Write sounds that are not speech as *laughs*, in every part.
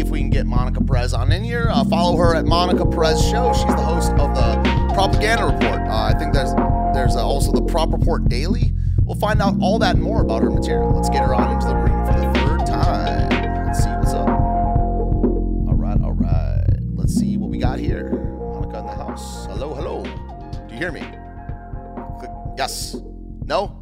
see if we can get Monica Perez on in here. Uh, follow her at Monica Perez Show. She's the host of the Propaganda Report. Uh, I think there's there's uh, also the Prop Report Daily. We'll find out all that and more about her material. Let's get her on into the room for the third time. Let's see what's up. All right, all right. Let's see what we got here. Monica in the house. Hello, hello. Do you hear me? Click. Yes. No.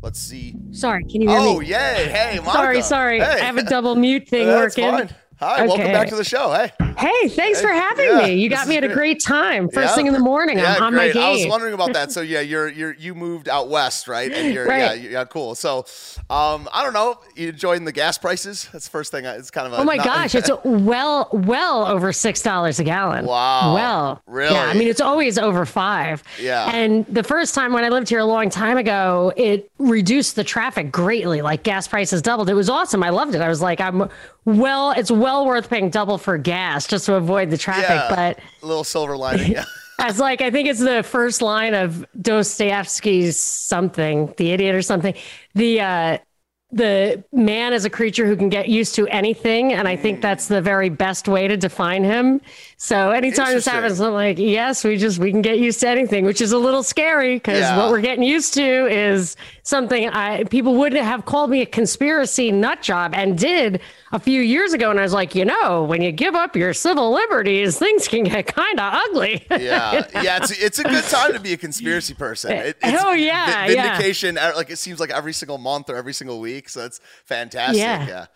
Let's see. Sorry, can you hear Oh, me? Oh, yay. Hey, *laughs* Monica. Sorry, sorry. Hey. I have a double mute *laughs* thing working. fine. Hi, welcome back to the show. Hey. Hey, thanks for having yeah, me. You got me at a great. time. First Yeah. thing in the morning. Yeah, I'm on great. my I was wondering about that. *laughs* So yeah, you're you're you moved out west, right? And you're yeah, Right. yeah, cool. So um, I don't know. You enjoying the gas prices? That's the first thing. I, it's kind of a Oh my not- gosh, *laughs* it's well, well over six dollars a gallon. Wow. Well, Really? Yeah, I mean it's always over five. Yeah. And the first time when I lived here a long time ago, it reduced the traffic greatly. Like gas prices doubled. It was awesome. I loved it. I was like, I'm well, it's well worth paying double for gas just to avoid the traffic. yeah, But a little silver lining. Yeah. *laughs* As like I think it's the first line of Dostoevsky's something, the idiot or something. The uh the man is a creature who can get used to anything, and I think that's the very best way to define him. So anytime this happens, I'm like, yes, we just we can get used to anything, which is a little scary because Yeah. what we're getting used to is something I people would have called me a conspiracy nut job and did a few years ago, and I was like, you know, when you give up your civil liberties, things can get kind of ugly. Yeah, *laughs* yeah, it's it's a good time to be a conspiracy person. *laughs* It, it's Oh, yeah, vi- yeah. vindication. uh, Like it seems like every single month or every single week, so it's fantastic. Yeah. Yeah.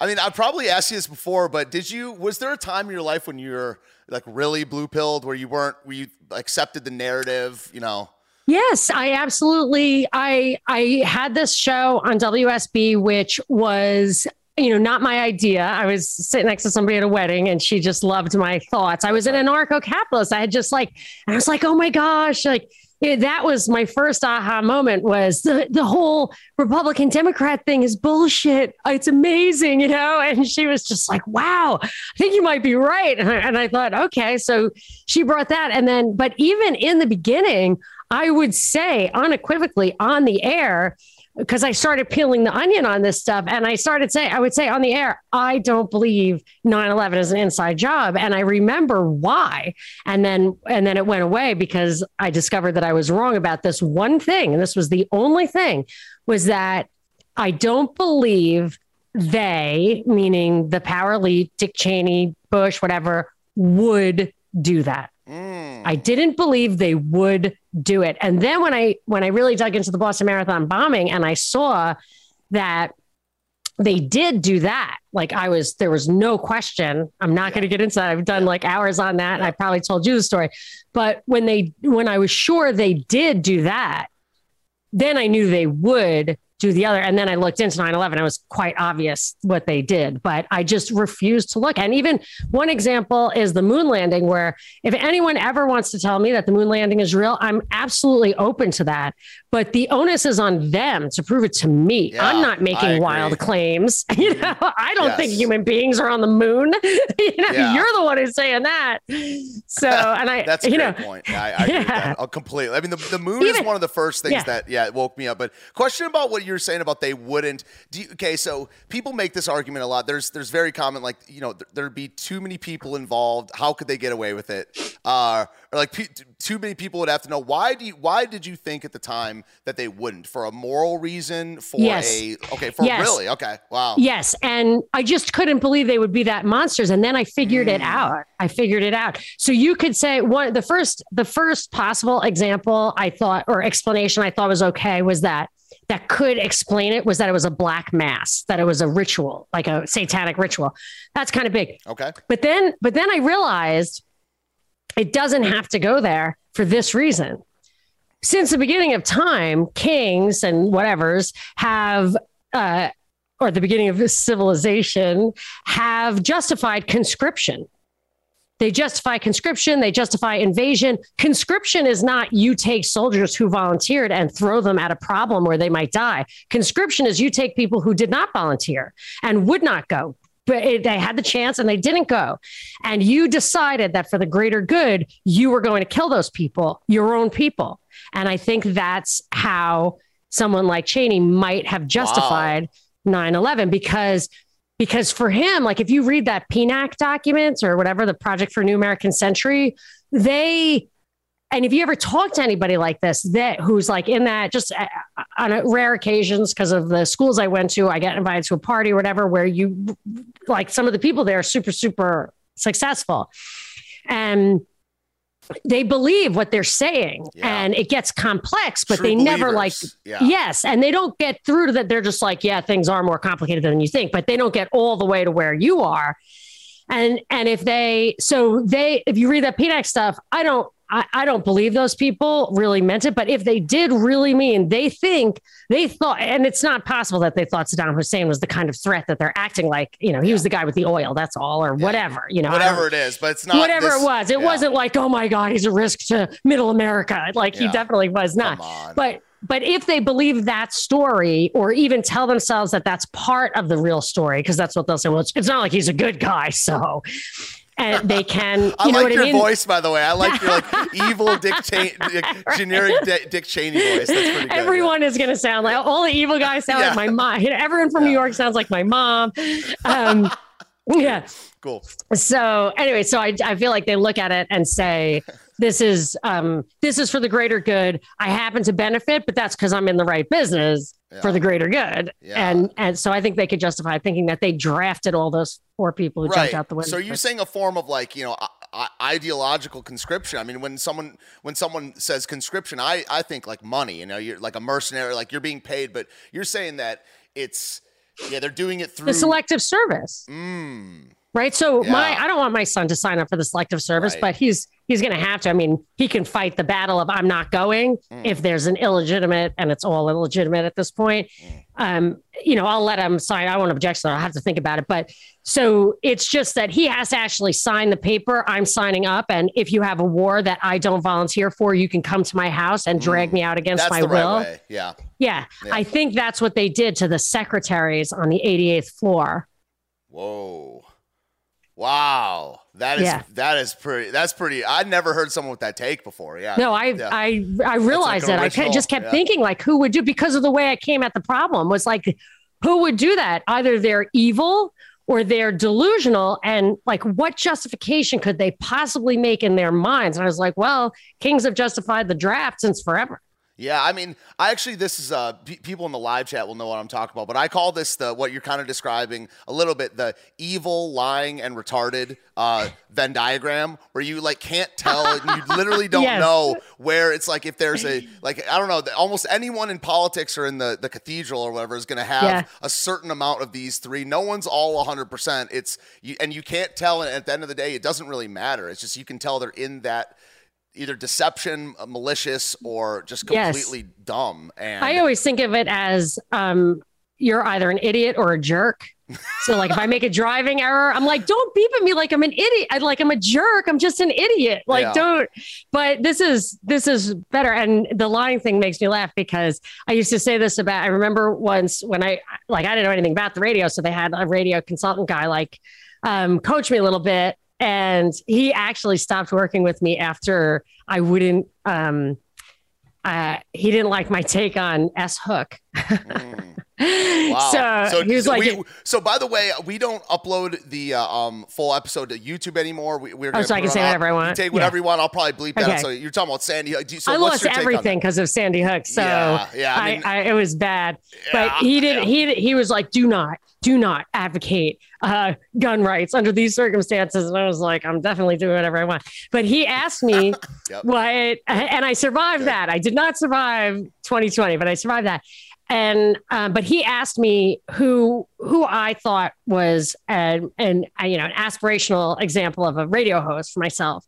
I mean, I probably asked you this before, but did you? Was there a time in your life when you were like really blue pilled, where you weren't, where you accepted the narrative? You know, Yes, I absolutely. I I had this show on WSB, which was you know not my idea. I was sitting next to somebody at a wedding, and she just loved my thoughts. I was an anarcho-capitalist. I had just like, I was like, oh my gosh, like. Yeah, that was my first aha moment was the, the whole Republican Democrat thing is bullshit. It's amazing, you know? And she was just like, wow, I think you might be right. And I, and I thought, okay. So she brought that. And then, but even in the beginning, I would say unequivocally on the air, because I started peeling the onion on this stuff and I started saying, I would say on the air, I don't believe 9 11 is an inside job. And I remember why. And then, and then it went away because I discovered that I was wrong about this one thing. And this was the only thing was that I don't believe they, meaning the power elite, Dick Cheney, Bush, whatever, would do that. Mm. I didn't believe they would do it. And then when I when I really dug into the Boston Marathon bombing and I saw that they did do that, like I was there was no question. I'm not going to get into that. I've done like hours on that and I probably told you the story. But when they when I was sure they did do that, then I knew they would do the other. And then I looked into 9 11. It was quite obvious what they did, but I just refused to look. And even one example is the moon landing, where if anyone ever wants to tell me that the moon landing is real, I'm absolutely open to that. But the onus is on them to prove it to me. Yeah, I'm not making wild claims. *laughs* You know, I don't think human beings are on the moon. *laughs* you know, Yeah. you're the one who's saying that. So, *laughs* and I, That's a you great know, point. I, I agree with Yeah. that. Oh, completely. I mean, the, the moon is one of the first things Yeah. that yeah it woke me up. But question about what you're saying about they wouldn't. Do you, okay, so people make this argument a lot. There's there's very common like you know th- there'd be too many people involved. How could they get away with it? Uh, or like pe- too many people would have to know why do you why did you think at the time that they wouldn't for a moral reason for Yes. a okay for Yes. really okay wow Yes, and I just couldn't believe they would be that monsters. And then I figured Mm. it out. I figured it out. So you could say one the first the first possible example I thought or explanation I thought was okay was that that could explain it was that it was a black mass, that it was a ritual, like a satanic ritual. That's kind of big. okay But then but then I realized it doesn't have to go there for this reason. Since the beginning of time, kings and whatevers have uh, or the beginning of civilization have justified conscription. They justify conscription, they justify invasion. Conscription is not you take soldiers who volunteered and throw them at a problem where they might die. Conscription is you take people who did not volunteer and would not go, but it, they had the chance and they didn't go. And you decided that for the greater good, you were going to kill those people, your own people. And I think that's how someone like Cheney might have justified 9 11 because because for him, like if you read that PNAC documents or whatever, the Project for New American Century, they and if you ever talk to anybody like this that who's like in that just uh, on rare occasions because of the schools i went to i get invited to a party or whatever where you like some of the people there are super super successful and they believe what they're saying Yeah. and it gets complex but True they never like. Yeah. yes and they don't get through to that they're just like yeah things are more complicated than you think but they don't get all the way to where you are and and if they so they if you read that PNAC stuff i don't I, I don't believe those people really meant it, but if they did really mean, they think they thought, and it's not possible that they thought Saddam Hussein was the kind of threat that they're acting like. You know, he was the guy with the oil, that's all, or whatever. You know, Whatever it is, but it's not whatever this- it was. It yeah. wasn't like, oh my God, he's a risk to middle America. Like he definitely was not. But but if they believe that story or even tell themselves that that's part of the real story, because that's what they'll say. Well, it's, it's not like he's a good guy. *laughs* So, and they can, *laughs* you I like your I mean? voice, by the way. I like your like *laughs* evil Dick Cheney, *laughs* generic Dick, Dick Cheney voice. That's pretty good. Everyone is going to sound like all the evil guys sound Yeah. like my mom. Everyone from New York sounds like my mom. Um, yeah. Cool. So anyway, so I, I feel like they look at it and say, this is um, this is for the greater good. I happen to benefit, but that's because I'm in the right business for the greater good. Yeah. And and so I think they could justify thinking that they drafted all those four people who Right. jumped out the window. So you're saying a form of like you know I- ideological conscription. I mean, when someone when someone says conscription, I I think like money. You know, you're like a mercenary, like you're being paid, but you're saying that it's yeah they're doing it through the selective service. Mm, right so my i don't want my son to sign up for the selective service Right. but he's he's going to have to i mean he can fight the battle of i'm not going Mm. if there's an illegitimate and it's all illegitimate at this point Mm. um you know i'll let him sign i won't object so i'll have to think about it but so it's just that he has to actually sign the paper i'm signing up and if you have a war that i don't volunteer for you can come to my house and drag me out against Mm. that's my right will way. Yeah. yeah, Yeah. i think that's what they did to the secretaries on the 88th floor Whoa. Wow. That is Yeah. that is pretty. That's pretty. I'd never heard someone with that take before. Yeah. No, I Yeah. I I realized an that. I just kept yeah. thinking like who would do because of the way I came at the problem was like who would do that? Either they're evil or they're delusional and like what justification could they possibly make in their minds? And I was like, well, kings have justified the draft since forever. Yeah, I mean, I actually this is uh pe- people in the live chat will know what I'm talking about, but I call this the what you're kind of describing a little bit the evil, lying, and retarded uh *laughs* Venn diagram where you like can't tell and you literally *laughs* don't Yes. know where it's like if there's a *laughs* like I don't know almost anyone in politics or in the the cathedral or whatever is going to have Yeah. a certain amount of these three. No one's all 100%. It's you and you can't tell and at the end of the day it doesn't really matter. It's just you can tell they're in that either deception, uh, malicious, or just Yes. completely dumb. And I always think of it as um you're either an idiot or a jerk. So like if I make a *laughs* driving error, I'm like, don't beep at me like I'm an idiot. I like I'm a jerk. I'm just an idiot. Like Yeah. don't. But this is this is better. And the lying thing makes me laugh because I used to say this about. I remember once when I like I didn't know anything about the radio, so they had a radio consultant guy like um, coach me a little bit, and he actually stopped working with me after I wouldn't. Um, uh, he didn't like my take on S Hook. *laughs* Wow. So, he was like, we, so by the way, we don't upload the uh, um, full episode to YouTube anymore. We, we're Oh, so I can say whatever I you want? take whatever Yeah. you want. I'll probably bleep that. Okay. out. So you're talking about Sandy. Hook. So I what's lost everything because of Sandy Hook. So Yeah, yeah, I I, mean- I, it was bad. but he did. yeah. He he was like, "Do not, do not advocate uh, gun rights under these circumstances." And I was like, "I'm definitely doing whatever I want." But he asked me *laughs* Yep. what, and I survived Good. that. I did not survive 2020, but I survived that. And um, but he asked me who who I thought was an, an uh, you know an aspirational example of a radio host for myself.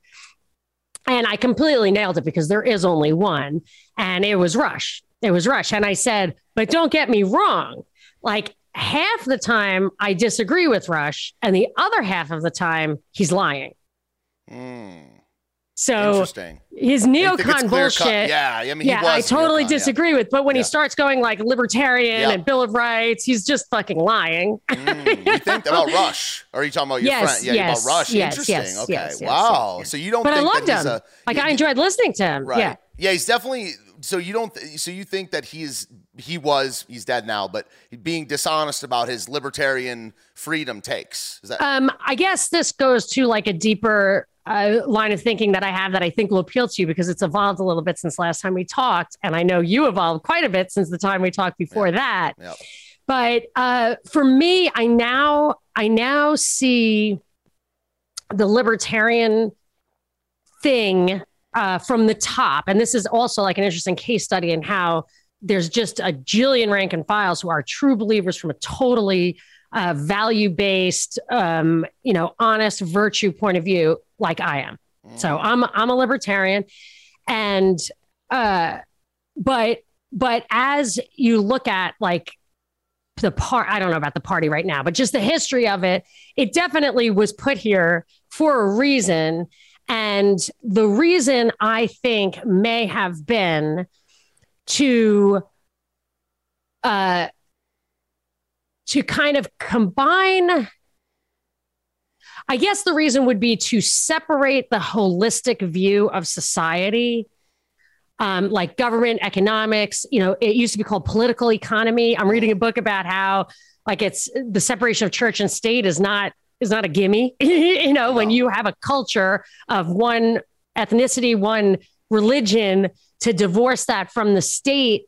And I completely nailed it because there is only one, and it was Rush. It was Rush. And I said, but don't get me wrong. Like half the time I disagree with Rush, and the other half of the time he's lying. Hmm. So Interesting. his neocon bullshit. Yeah, I mean, yeah, he was I totally neocon, yeah. disagree with. But when Yeah. he starts going like libertarian Yeah. and Bill of Rights, he's just fucking lying. Mm, you think about Rush? Or are you talking about your Yes, friend? Yeah, yes, about Rush. yes, Interesting. yes, okay. yes, wow. So you don't But I think loved that he's him. a like I enjoyed listening to him. Right. Yeah. Yeah, he's definitely. So you don't. Th- so you think that he's he was he's dead now, but being dishonest about his libertarian freedom takes. Is that Um, I guess this goes to like a deeper uh, line of thinking that I have that I think will appeal to you because it's evolved a little bit since last time we talked, and I know you evolved quite a bit since the time we talked before that. Yep. But uh, for me, I now I now see the libertarian thing uh, from the top, and this is also like an interesting case study in how there's just a jillion rank and files who are true believers from a totally uh, value based, um, you know, honest virtue point of view, like I am. So I'm I'm a libertarian, and uh, but but as you look at like the part, I don't know about the party right now, but just the history of it, it definitely was put here for a reason. And the reason I think may have been to uh, to kind of combine. I guess the reason would be to separate the holistic view of society, um, like government economics. You know, it used to be called political economy. I'm reading a book about how, like, it's the separation of church and state is not is not a gimme. *laughs* you know, when you have a culture of one ethnicity, one religion, to divorce that from the state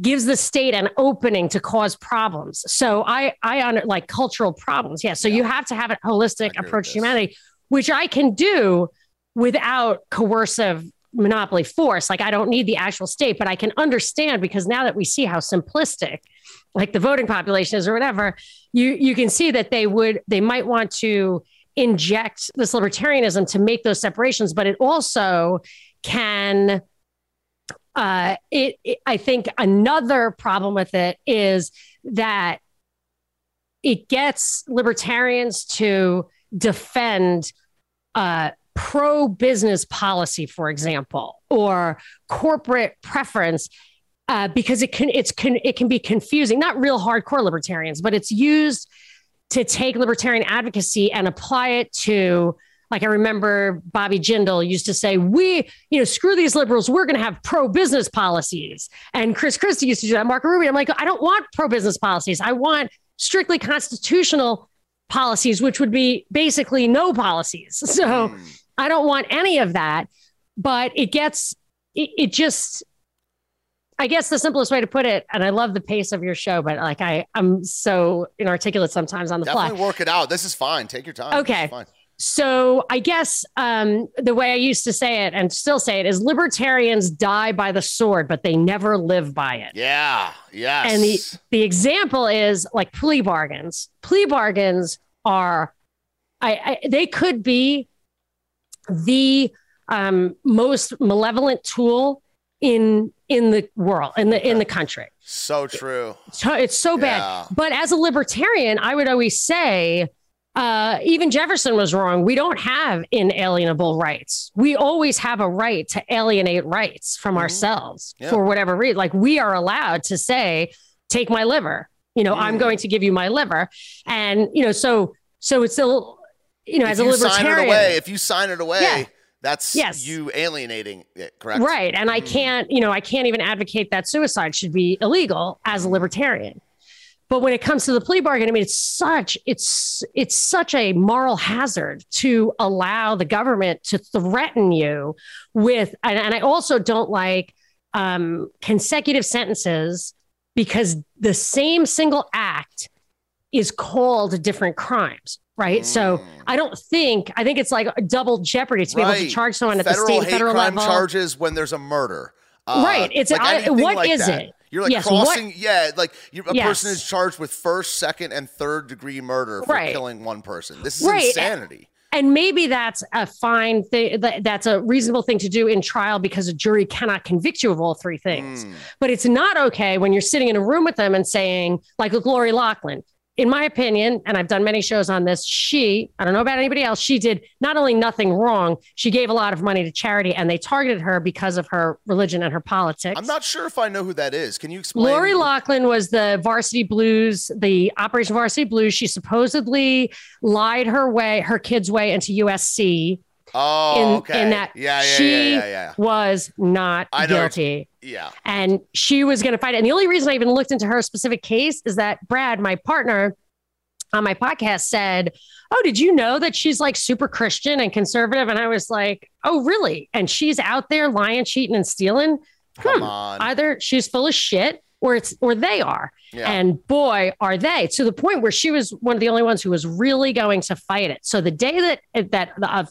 gives the state an opening to cause problems. So I I honor like cultural problems. Yeah. So you have to have a holistic approach to humanity, which I can do without coercive monopoly force. Like I don't need the actual state, but I can understand because now that we see how simplistic like the voting population is or whatever, you you can see that they would they might want to inject this libertarianism to make those separations, but it also can uh, it, it, I think another problem with it is that it gets libertarians to defend uh, pro business policy, for example, or corporate preference. Uh, because it can it's can it can be confusing not real hardcore libertarians but it's used to take libertarian advocacy and apply it to like I remember Bobby Jindal used to say, we, you know, screw these liberals, we're going to have pro business policies. And Chris Christie used to do that. Marco Rubio, I'm like, I don't want pro business policies. I want strictly constitutional policies, which would be basically no policies. *laughs* So. I don't want any of that. But it gets, it, it just, I guess the simplest way to put it, and I love the pace of your show, but like I, I'm so inarticulate sometimes on the fly. Definitely work it out. This is fine. Take your time. Okay. So I guess um, the way I used to say it and still say it is libertarians die by the sword, but they never live by it. Yeah. Yes. And the the example is like plea bargains. Plea bargains are, I, I they could be the um, most malevolent tool in in the world in the in the country. so true. So it's so bad. Yeah. But as a libertarian, I would always say, uh, even Jefferson was wrong. We don't have inalienable rights. We always have a right to alienate rights from ourselves Yeah. for whatever reason. Like we are allowed to say, take my liver. You know, I'm Mm. going to give you my liver. And, you know, so so it's still, you know, if as a you sign it libertarian. away, if you sign it away, Yeah. that's Yes. you alienating it, correct? Right. And I Mm. can't, you know, I can't even advocate that suicide should be illegal as a libertarian. But when it comes to the plea bargain, I mean, it's such it's it's such a moral hazard to allow the government to threaten you with, and, and I also don't like um, consecutive sentences because the same single act is called different crimes, right? So Mm. I don't think I think it's like a double jeopardy to be able to charge someone at the state hate federal crime level. charges when there's a murder. Uh, Right. It's- like I- what like is that. it? You're like Yes, what- crossing. Yeah, like a Yes. person is charged with first, second, and third degree murder for Right. killing one person. This is Right. insanity. And maybe that's a fine thing. That's a reasonable thing to do in trial because a jury cannot convict you of all three things. Mm. But it's not okay when you're sitting in a room with them and saying, like with Lori Loughlin, in my opinion, and I've done many shows on this, she, I don't know about anybody else, she did not only nothing wrong, she gave a lot of money to charity and they targeted her because of her religion and her politics. I'm not sure if I know who that is. Can you explain? Lori Loughlin was the Varsity Blues, the Operation Varsity Blues. She supposedly lied her way, her kids' way into USC Oh, in, okay. in that yeah, yeah, she yeah, was not guilty. Yeah. and she was going to fight it. And the only reason I even looked into her specific case is that Brad, my partner on my podcast, said, Oh, did you know that she's like super Christian and conservative? And I was like, Oh, really? And she's out there lying, cheating, and stealing. Come Hmm. on. Either she's full of shit or it's or they are. yeah. And boy, are they to the point where she was one of the only ones who was really going to fight it. So the day that that uh,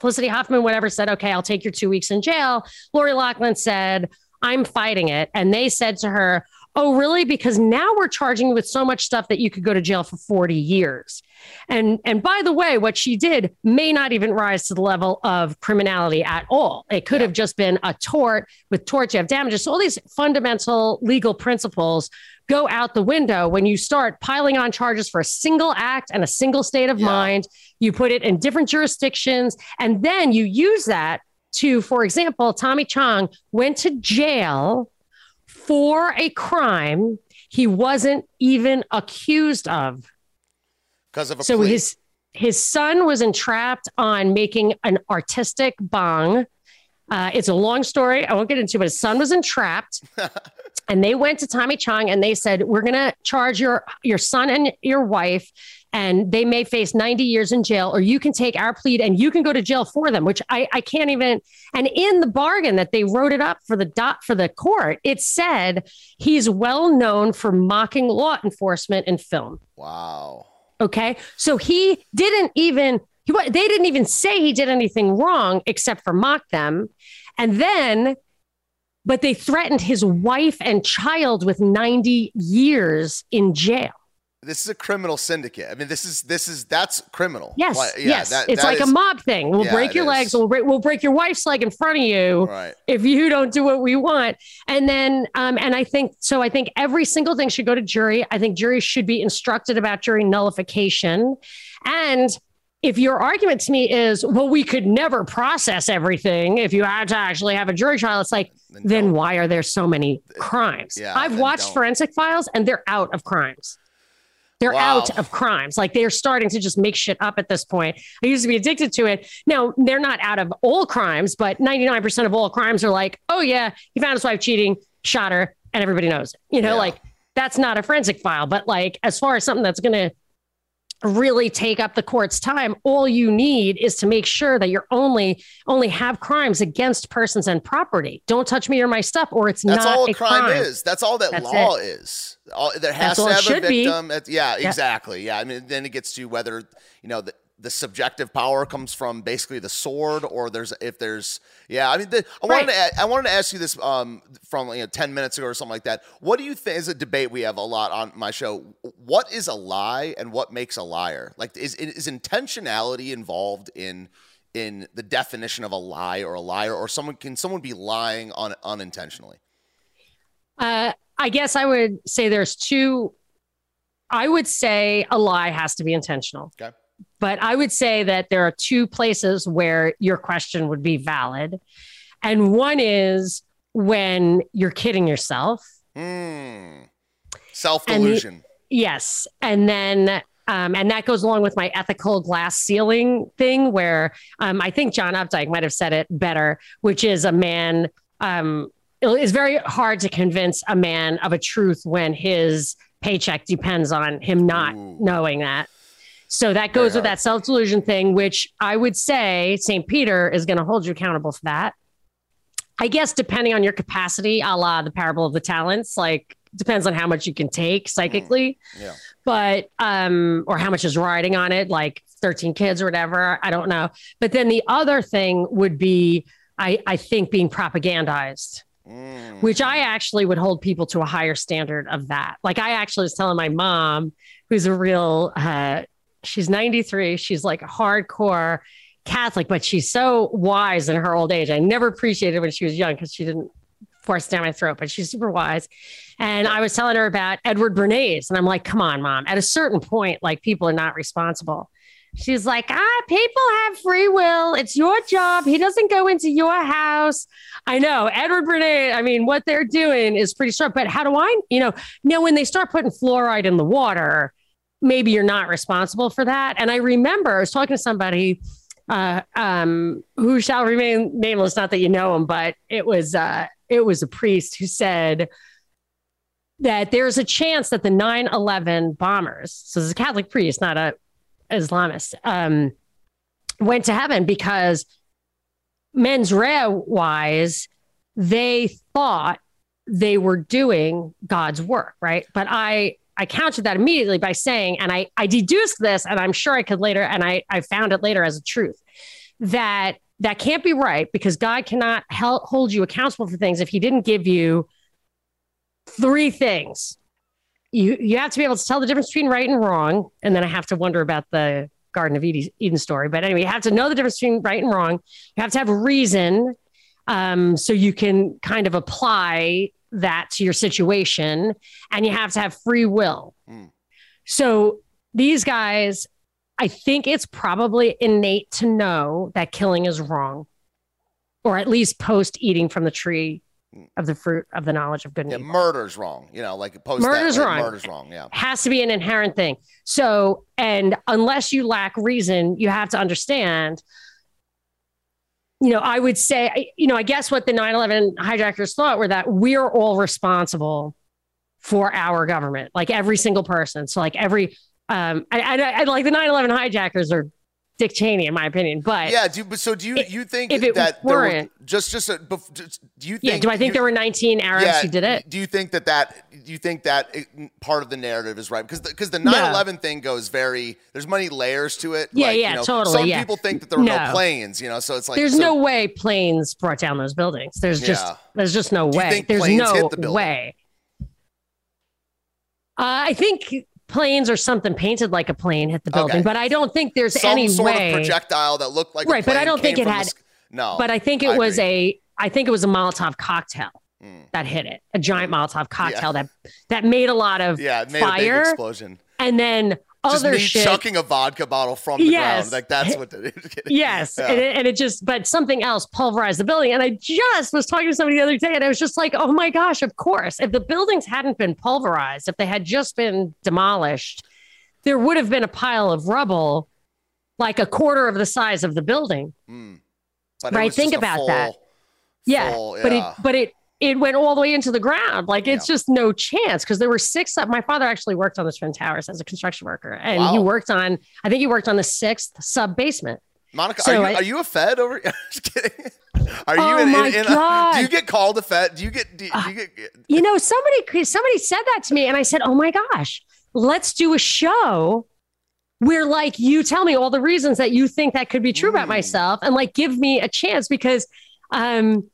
Felicity Huffman, whatever, said, "Okay, I'll take your two weeks in jail," Lori Loughlin said, "I'm fighting it," and they said to her, "Oh, really? Because now we're charging you with so much stuff that you could go to jail for 40 years." And and by the way, what she did may not even rise to the level of criminality at all. It could Yeah. have just been a tort. With tort, you have damages. So all these fundamental legal principles go out the window when you start piling on charges for a single act and a single state of Yeah. mind. You put it in different jurisdictions, and then you use that to, for example, Tommy Chong went to jail for a crime he wasn't even accused of. Because of a So plea. his his son was entrapped on making an artistic bong. Uh, it's a long story. I won't get into, it, but his son was entrapped, *laughs* and they went to Tommy Chong and they said, "We're going to charge your your son and your wife, and they may face 90 years in jail, or you can take our plea and you can go to jail for them." Which I I can't even. And in the bargain that they wrote it up for the dot for the court, it said he's well known for mocking law enforcement in film. wow. Okay. So he didn't even, he, they didn't even say he did anything wrong except for mock them. And then, but they threatened his wife and child with 90 years in jail. This is a criminal syndicate. I mean, this is this is that's criminal. Yes. Like, yeah, yes. that- it's that like a mob thing. We'll Yeah, break your is. legs. We'll break, we'll break your wife's leg in front of you. Right. if you don't do what we want. And then, um, and I think so. I think every single thing should go to jury. I think juries should be instructed about jury nullification. And if your argument to me is, well, we could never process everything if you had to actually have a jury trial, it's like, Then then why are there so many crimes? Yeah, I've watched don't. forensic files and they're out of crimes. They're Wow. out of crimes. Like they're starting to just make shit up at this point. I used to be addicted to it. Now they're not out of all crimes, but 99% of all crimes are like, oh yeah, he found his wife cheating, shot her, and everybody knows it. You know, Yeah. like that's not a forensic file. But like as far as something that's gonna really take up the court's time, all you need is to make sure that you're only only have crimes against persons and property. Don't touch me or my stuff, or it's not a crime. That's not all a a crime, is. That's all that That's law is. All, there has That's to it have a victim. It's- yeah, exactly. Yeah, I mean, then it gets to whether you know the, the subjective power comes from basically the sword, or there's if there's yeah. I mean, the, I wanted to i wanted to ask you this um from you know ten minutes ago or something like that. What do you think is a debate we have a lot on my show? What is a lie and what makes a liar? Like, is is intentionality involved in in the definition of a lie or a liar, or someone can someone be lying on unintentionally? Uh, I guess I would say there's two. I would say a lie has to be intentional. Okay. But I would say that there are two places where your question would be valid. And one is when you're kidding yourself. Hmm. Self delusion. Yes. And then, um, and that goes along with my ethical glass ceiling thing, where um, I think John Updike might have said it better, which is a man. Um, it's very hard to convince a man of a truth when his paycheck depends on him not Ooh. knowing that. So that goes with that self delusion thing, which I would say St. Peter is going to hold you accountable for that. I guess depending on your capacity, a la the parable of the talents, like depends on how much you can take psychically, Yeah. but um, or how much is riding on it, like 13 kids or whatever. I don't know. But then the other thing would be, I, I think being propagandized Mm. which I actually would hold people to a higher standard of that. Like I actually was telling my mom, who's a real, uh, she's 93, she's like hardcore Catholic, but she's so wise in her old age. I never appreciated when she was young because she didn't force down my throat, but she's super wise. And I was telling her about Edward Bernays, and I'm like, come on, mom. At a certain point, like people are not responsible. She's like, ah, people have free will. It's your job. He doesn't go into your house. I know Edward Bernays. I mean, what they're doing is pretty strong. But how do I, you know, now when they start putting fluoride in the water, maybe you're not responsible for that. And I remember I was talking to somebody uh, um, who shall remain nameless. Not that you know him, but it was uh, it was a priest who said that there's a chance that the 9/11 bombers, so this is a Catholic priest, not a Islamist, um, went to heaven because mens rea wise, they thought they were doing God's work, right? But I I countered that immediately by saying, and I I deduced this, and I'm sure I could later, and I I found it later as a truth that that can't be right because God cannot help, hold you accountable for things if He didn't give you three things. You you have to be able to tell the difference between right and wrong, and then I have to wonder about the Garden of Eden, story. But anyway, you have to know the difference between right and wrong. You have to have reason, um, so you can kind of apply that to your situation, and you have to have free will. Mm. So these guys, I think it's probably innate to know that killing is wrong, or at least post eating from the tree of the fruit of the knowledge of good and yeah, evil. Murder's wrong. You know, like post murder's that, wrong. Murder's wrong. Yeah, has to be an inherent thing. So, and unless you lack reason, you have to understand. You know, I would say, you know, I guess what the 9 11 hijackers thought were that we're all responsible for our government, like every single person. So, like every, um, I, I, I like the 9 11 hijackers are Dick Cheney, in my opinion. But yeah, do, so do you if, you think if it that weren't, were, just just, a, just do you think? Yeah, do I think you, there were 19 Arabs yeah, who did it? Do you think that that do you think that it, part of the narrative is right? Because because the, 9/11 no. thing goes very there's many layers to it. Yeah, like, yeah, you know, totally. Some yeah. people think that there were no. no planes, you know, so it's like there's so, no way planes brought down those buildings. There's just yeah. there's just no way. There's no the way. Uh, I think planes or something painted like a plane hit the building, okay. but I don't think there's Some any sort way of projectile that looked like right. but I don't think it had. The, no, but I think it I was agree. a. I think it was a Molotov cocktail mm. that hit it, a giant Molotov cocktail yeah. that that made a lot of yeah, fire, explosion, and then just other me shit. chucking a vodka bottle from the yes. ground. Like that's what is. *laughs* yes. Yeah. And, it, and, it, just, but something else pulverized the building. And I just was talking to somebody the other day and I was just like, oh my gosh, of course. If the buildings hadn't been pulverized, if they had just been demolished, there would have been a pile of rubble like a quarter of the size of the building. Mm. right. Think about full, that. Yeah. Yeah. But it, but it, it went all the way into the ground. Like it's yeah. just no chance because there were six. My father actually worked on the Twin Towers as a construction worker, and wow. he worked on. I think he worked on the sixth sub basement. Monica, so are, you, I, are you a Fed over? *laughs* just kidding. Are you oh in, my in, in God. A, do you get called a Fed? Do you get? Do, do you get? You know, somebody somebody said that to me, and I said, "Oh my gosh, let's do a show." Where like you tell me all the reasons that you think that could be true mm. about myself, and like give me a chance because um,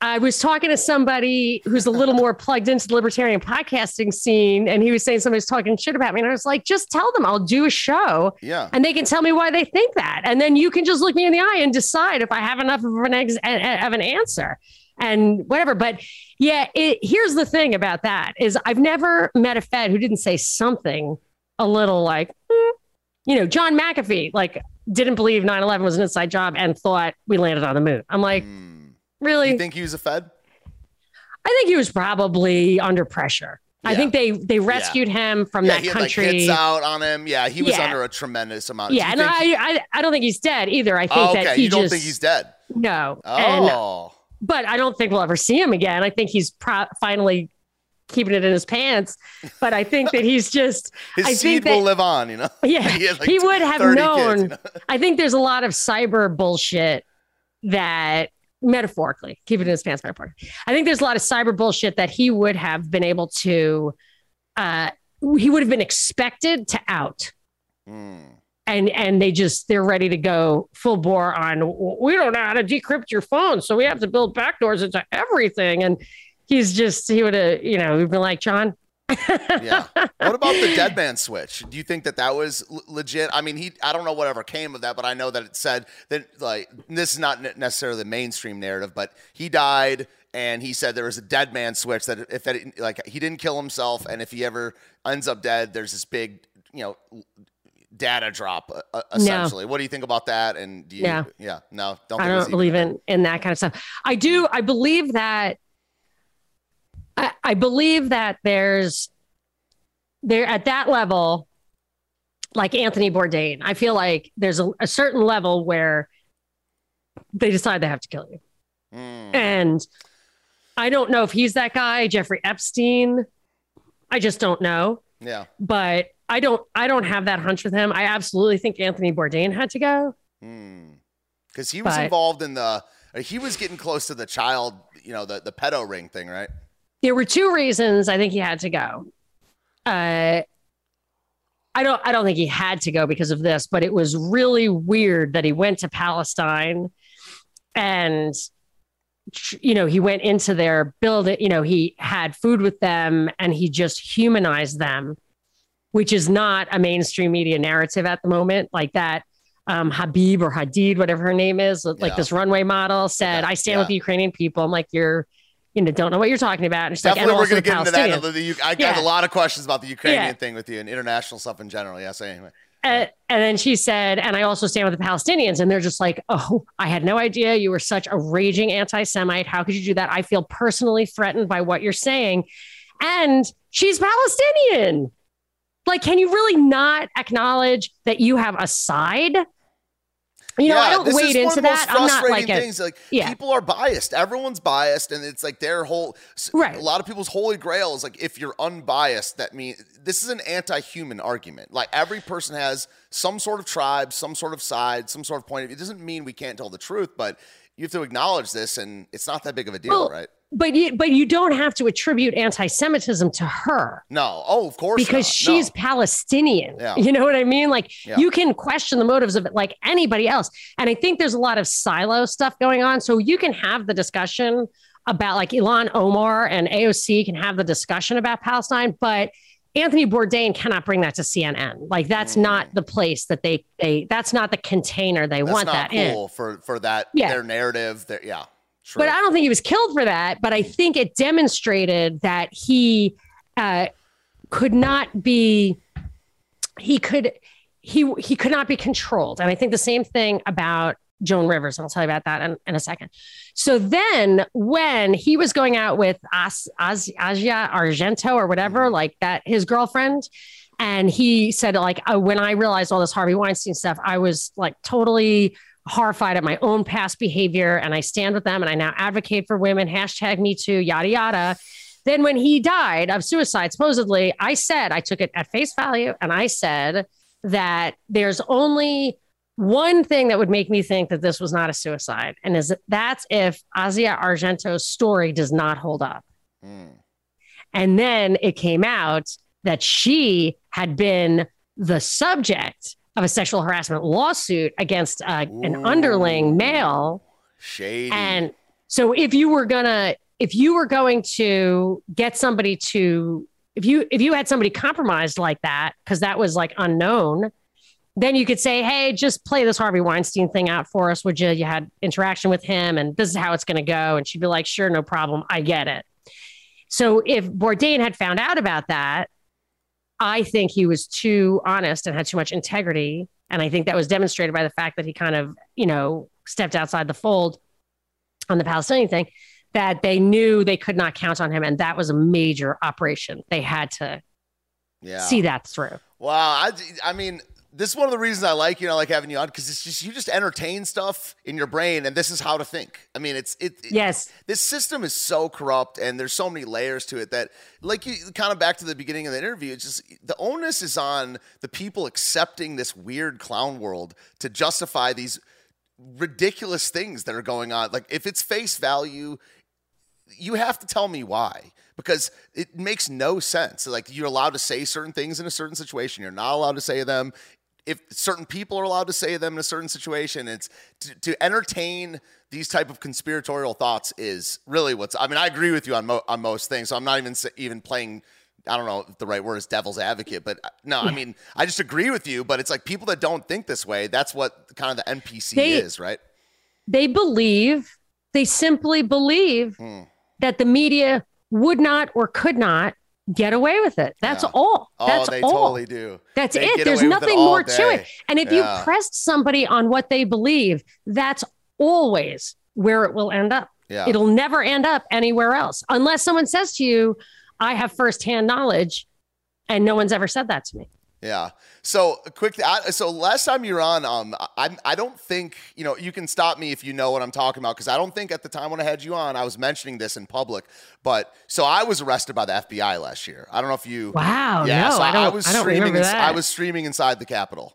I was talking to somebody who's a little more plugged into the libertarian podcasting scene, and he was saying somebody's talking shit about me. And I was like, just tell them I'll do a show. Yeah. And they can tell me why they think that. And then you can just look me in the eye and decide if I have enough of an, ex- of an answer and whatever. But yeah, it, here's the thing about that is I've never met a Fed who didn't say something a little like, mm. you know, John McAfee, like didn't believe 9-11 was an inside job and thought we landed on the moon. I'm like, mm. Really? You think he was a Fed? I think he was probably under pressure. Yeah. I think they they rescued yeah. him from yeah, that he country. Like, hits out on him. Yeah, he was under a tremendous amount. Yeah, and I, he... I I don't think he's dead either. I think oh, okay. that he you don't just, think he's dead. No. Oh. And, but I don't think we'll ever see him again. I think he's pro- finally keeping it in his pants. But I think that he's just *laughs* his I seed think that, will live on. You know. *laughs* Yeah, he, like he would have known. Kids, you know? I think there's a lot of cyber bullshit that metaphorically, keep it in his pants metaphorically. I think there's a lot of cyber bullshit that he would have been able to, uh, he would have been expected to out. Mm. And and they just they're ready to go full bore on we don't know how to decrypt your phone, so we have to build backdoors into everything. And he's just he would have you know we've been like John, yeah. *laughs* What about the dead man switch? Do you think that that was l- legit? I mean, he I don't know whatever came of that, but I know that it said that like this is not necessarily the mainstream narrative, but he died and he said there was a dead man switch that if that, like he didn't kill himself and if he ever ends up dead, there's this big, you know, data drop uh, essentially. No. What do you think about that? And do you, yeah, yeah, no, don't I don't believe in, in that kind of stuff. I do. I believe that I, I believe that there's there at that level like Anthony Bourdain. I feel like there's a, a certain level where they decide they have to kill you. Mm. And I don't know if he's that guy, Jeffrey Epstein. I just don't know. Yeah. But I don't I don't have that hunch with him. I absolutely think Anthony Bourdain had to go. Because he was But- involved in the, he was getting close to the child, you know, the, the pedo ring thing, right? There were two reasons I think he had to go. Uh I don't I don't think he had to go because of this, but it was really weird that he went to Palestine and you know, he went into their building, you know, he had food with them and he just humanized them, which is not a mainstream media narrative at the moment. Like that um, Habib or Hadid, whatever her name is, like Yeah. this runway model said, Okay, I stand yeah. with the Ukrainian people. I'm like, you're, you know, don't know what you're talking about. And she's like, and Definitely, we're going to get into that. Palestinians. The, the, I got Yeah. a lot of questions about the Ukrainian Yeah. thing with you and international stuff in general. Yeah. So anyway, Uh, and then she said, and I also stand with the Palestinians. And they're just like, oh, I had no idea you were such a raging anti Semite. How could you do that? I feel personally threatened by what you're saying. And she's Palestinian. Like, can you really not acknowledge that you have a side? You know, I don't wade into of the most that. I'm not frustrating like a, things. Like yeah. people are biased. Everyone's biased, and it's like their whole. Right. A lot of people's holy grail is like if you're unbiased, that means this is an anti-human argument. Like every person has some sort of tribe, some sort of side, some sort of point of view. It doesn't mean we can't tell the truth, but you have to acknowledge this, and it's not that big of a deal, Well, right? but you, but you don't have to attribute anti-Semitism to her. No. Oh, of course. because not. she's No. Palestinian. Yeah. You know what I mean? Like Yeah. you can question the motives of it like anybody else. And I think there's a lot of silo stuff going on. So you can have the discussion about like Ilhan Omar and AOC can have the discussion about Palestine, but Anthony Bourdain cannot bring that to CNN. Like that's not the place that they they that's not the container they Mm. That's want that in. cool for for that Yeah. their narrative. Their, yeah. True. But I don't think he was killed for that. But I think it demonstrated that he uh, could not be. He could he he could not be controlled, and I think the same thing about Joan Rivers. And I'll tell you about that in, in a second. So then, when he was going out with As, As, Asia Argento or whatever, like that, his girlfriend, and he said, like, uh, when I realized all this Harvey Weinstein stuff, I was like totally horrified at my own past behavior, and I stand with them, and I now advocate for women. Hashtag Me Too, yada yada. Then when he died of suicide, supposedly, I said I took it at face value, and I said that there's only one thing that would make me think that this was not a suicide, and is that's if Asia Argento's story does not hold up. Mm. And then it came out that she had been the subject of a sexual harassment lawsuit against uh, an Ooh. underling male. Shady. And so if you were gonna, if you were going to get somebody to, if you if you had somebody compromised like that, because that was like unknown, then you could say, hey, just play this Harvey Weinstein thing out for us, would you? You had interaction with him, and this is how it's gonna go. And she'd be like, sure, no problem, I get it. So if Bourdain had found out about that, I think he was too honest and had too much integrity. And I think that was demonstrated by the fact that he kind of, you know, stepped outside the fold on the Palestinian thing, that they knew they could not count on him. And that was a major operation. They had to yeah. see that through. Wow, I, I mean, this is one of the reasons I like you know like having you on because it's just you just entertain stuff in your brain, and this is how to think. I mean, it's it. it- Yes. This system is so corrupt, and there's so many layers to it that, like you, kind of back to the beginning of the interview, it's just the onus is on the people accepting this weird clown world to justify these ridiculous things that are going on. Like, if it's face value, you have to tell me why because it makes no sense. Like you're allowed to say certain things in a certain situation, you're not allowed to say them. If certain people are allowed to say them in a certain situation, it's to, to entertain these type of conspiratorial thoughts is really what's. I mean, I agree with you on mo- on most things, so I'm not even even playing. I don't know if the right word is devil's advocate, but uh, no, I mean, I just agree with you. But it's like people that don't think this way. That's what kind of the NPC They- is, right? They believe, they simply believe Hmm. that the media would not or could not get away with it. That's Yeah. all. Oh, That's they all. totally do. That's They it. There's it nothing all more to it. And if Yeah. you pressed somebody on what they believe, that's always where it will end up. Yeah. It'll never end up anywhere else unless someone says to you, I have firsthand knowledge. And no one's ever said that to me. Yeah. So quick. So last time you're on, um, I I don't think you know. You can stop me if you know what I'm talking about because I don't think at the time when I had you on, I was mentioning this in public. But so I was arrested by the FBI last year. I don't know if you. Wow. Yeah. No, so I, don't, I was I don't streaming. Ins- I was streaming inside the Capitol,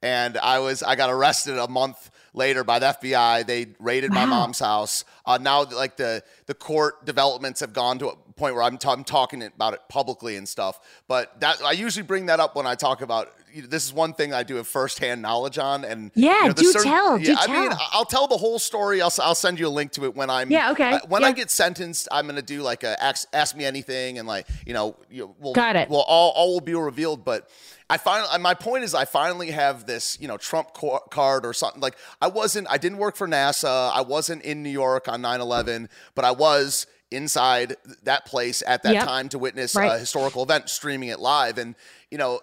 and I was I got arrested a month later by the FBI. They raided wow. my mom's house. Uh, now, like the the court developments have gone to a point where I'm, t- I'm talking about it publicly and stuff. But that I usually bring that up when I talk about you know, this is one thing I do have firsthand knowledge on. And yeah, you know, do certain, tell. Yeah, do I tell. mean, I'll tell the whole story. I'll, I'll send you a link to it when I'm. Yeah. Okay. Uh, when yeah. I get sentenced, I'm gonna do like a ask, ask me anything and like you know you we'll, got it. Well, all all will be revealed, but. I finally, my point is, I finally have this, you know, Trump card or something. Like, I wasn't, I didn't work for NASA. I wasn't in New York on 9 11, but I was inside that place at that yep. time to witness right. a historical event, streaming it live. And, you know,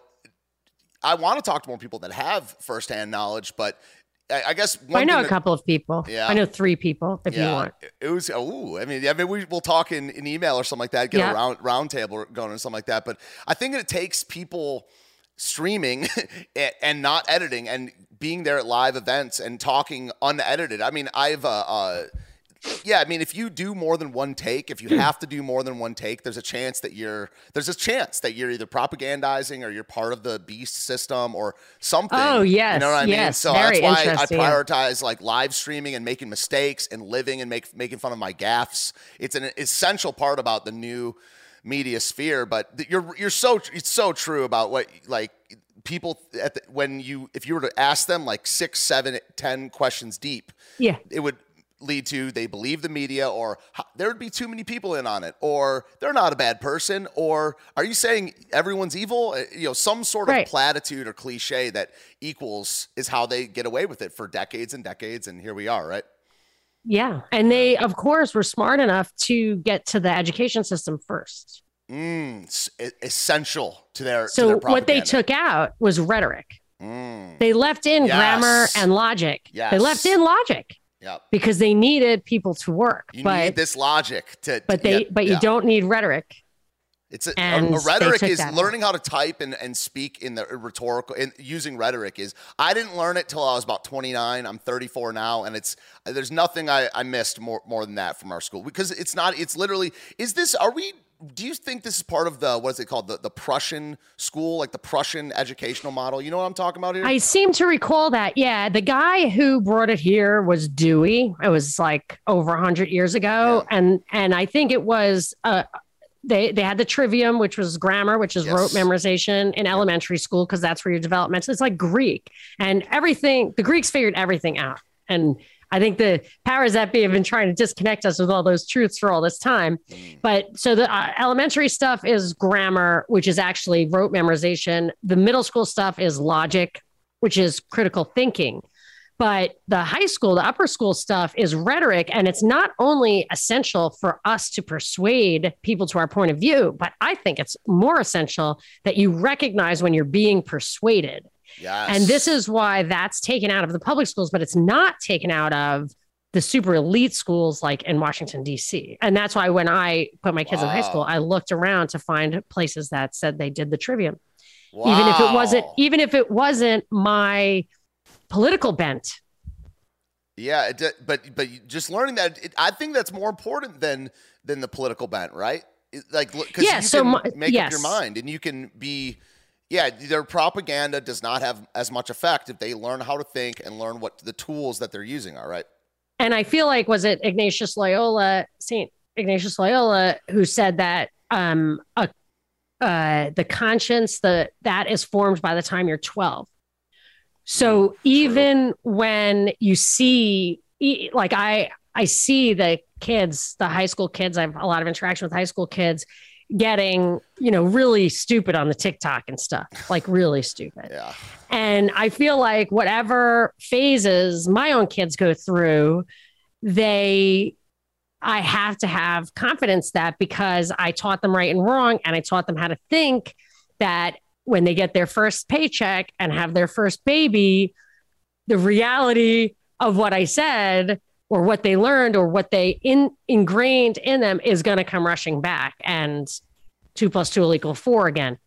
I want to talk to more people that have firsthand knowledge, but I, guess I know a that, couple of people. Yeah, I know three people. If yeah, you want, it was. Oh, I mean, I mean, we will talk in, an email or something like that. Get yeah. a round round table going or something like that. But I think it takes people streaming *laughs* and not editing and being there at live events and talking unedited. I mean, I've uh, uh yeah, I mean, if you do more than one take, if you hmm. have to do more than one take, there's a chance that you're there's a chance that you're either propagandizing or you're part of the beast system or something. Oh yes, you know what I mean. So that's why I prioritize like live streaming and making mistakes and living and make making fun of my gaffes. It's an essential part about the new media sphere. But you're you're so it's so true about what like people at the, when you if you were to ask them like six, seven, ten questions deep, yeah, it would lead to they believe the media or there would be too many people in on it or they're not a bad person or are you saying everyone's evil? Uh, you know some sort of platitude or cliche that equals is how they get away with it for decades and decades and here we are right? Yeah and they of course were smart enough to get to the education system first. Mm, essential to their so to their what they took out was rhetoric. Mm. they left in yes. grammar and logic. Yes. they left in logic Yep. Because they needed people to work. You but, need this logic to. But they, but you don't need rhetoric. It's a, a, a rhetoric is learning how to type and, and speak in the uh, rhetorical and using rhetoric is I didn't learn it till I was about 29. I'm 34 now, and it's uh, there's nothing I, I missed more more than that from our school because it's not. It's literally is this are we do you think this is part of the what is it called the, the Prussian school, like the Prussian educational model? You know what I'm talking about here? I seem to recall that. Yeah, the guy who brought it here was Dewey. It was like over hundred years ago, yeah. and and I think it was uh, they they had the trivium, which was grammar, which is yes. rote memorization in elementary school because that's where your development. It's like Greek and everything. The Greeks figured everything out, and I think the powers that be have been trying to disconnect us with all those truths for all this time. Mm. But so the uh, elementary stuff is grammar, which is actually rote memorization. The middle school stuff is logic, which is critical thinking. But the high school, the upper school stuff is rhetoric. And it's not only essential for us to persuade people to our point of view, but I think it's more essential that you recognize when you're being persuaded. Yes. And this is why that's taken out of the public schools, but it's not taken out of the super elite schools like in Washington, D.C. And that's why when I put my kids wow. in high school, I looked around to find places that said they did the trivium. Wow. Even if it wasn't, even if it wasn't my political bent. Yeah, it, but but just learning that, it, I think that's more important than than the political bent, right? Like, because yeah, you so can my, make yes. up your mind, and you can be yeah, their propaganda does not have as much effect if they learn how to think and learn what the tools that they're using are, right? And I feel like was it Ignatius Loyola, Saint Ignatius Loyola, who said that um, a, uh, the conscience the that is formed by the time you're 12. So mm, even when you see, like I, I see the kids, the high school kids. I have a lot of interaction with high school kids getting, you know, really stupid on the TikTok and stuff, like really stupid. Yeah. And I feel like whatever phases my own kids go through, they, I have to have confidence that because I taught them right and wrong and I taught them how to think that when they get their first paycheck and have their first baby, the reality of what I said or what they learned or what they in, ingrained in them is going to come rushing back and two plus two will equal four again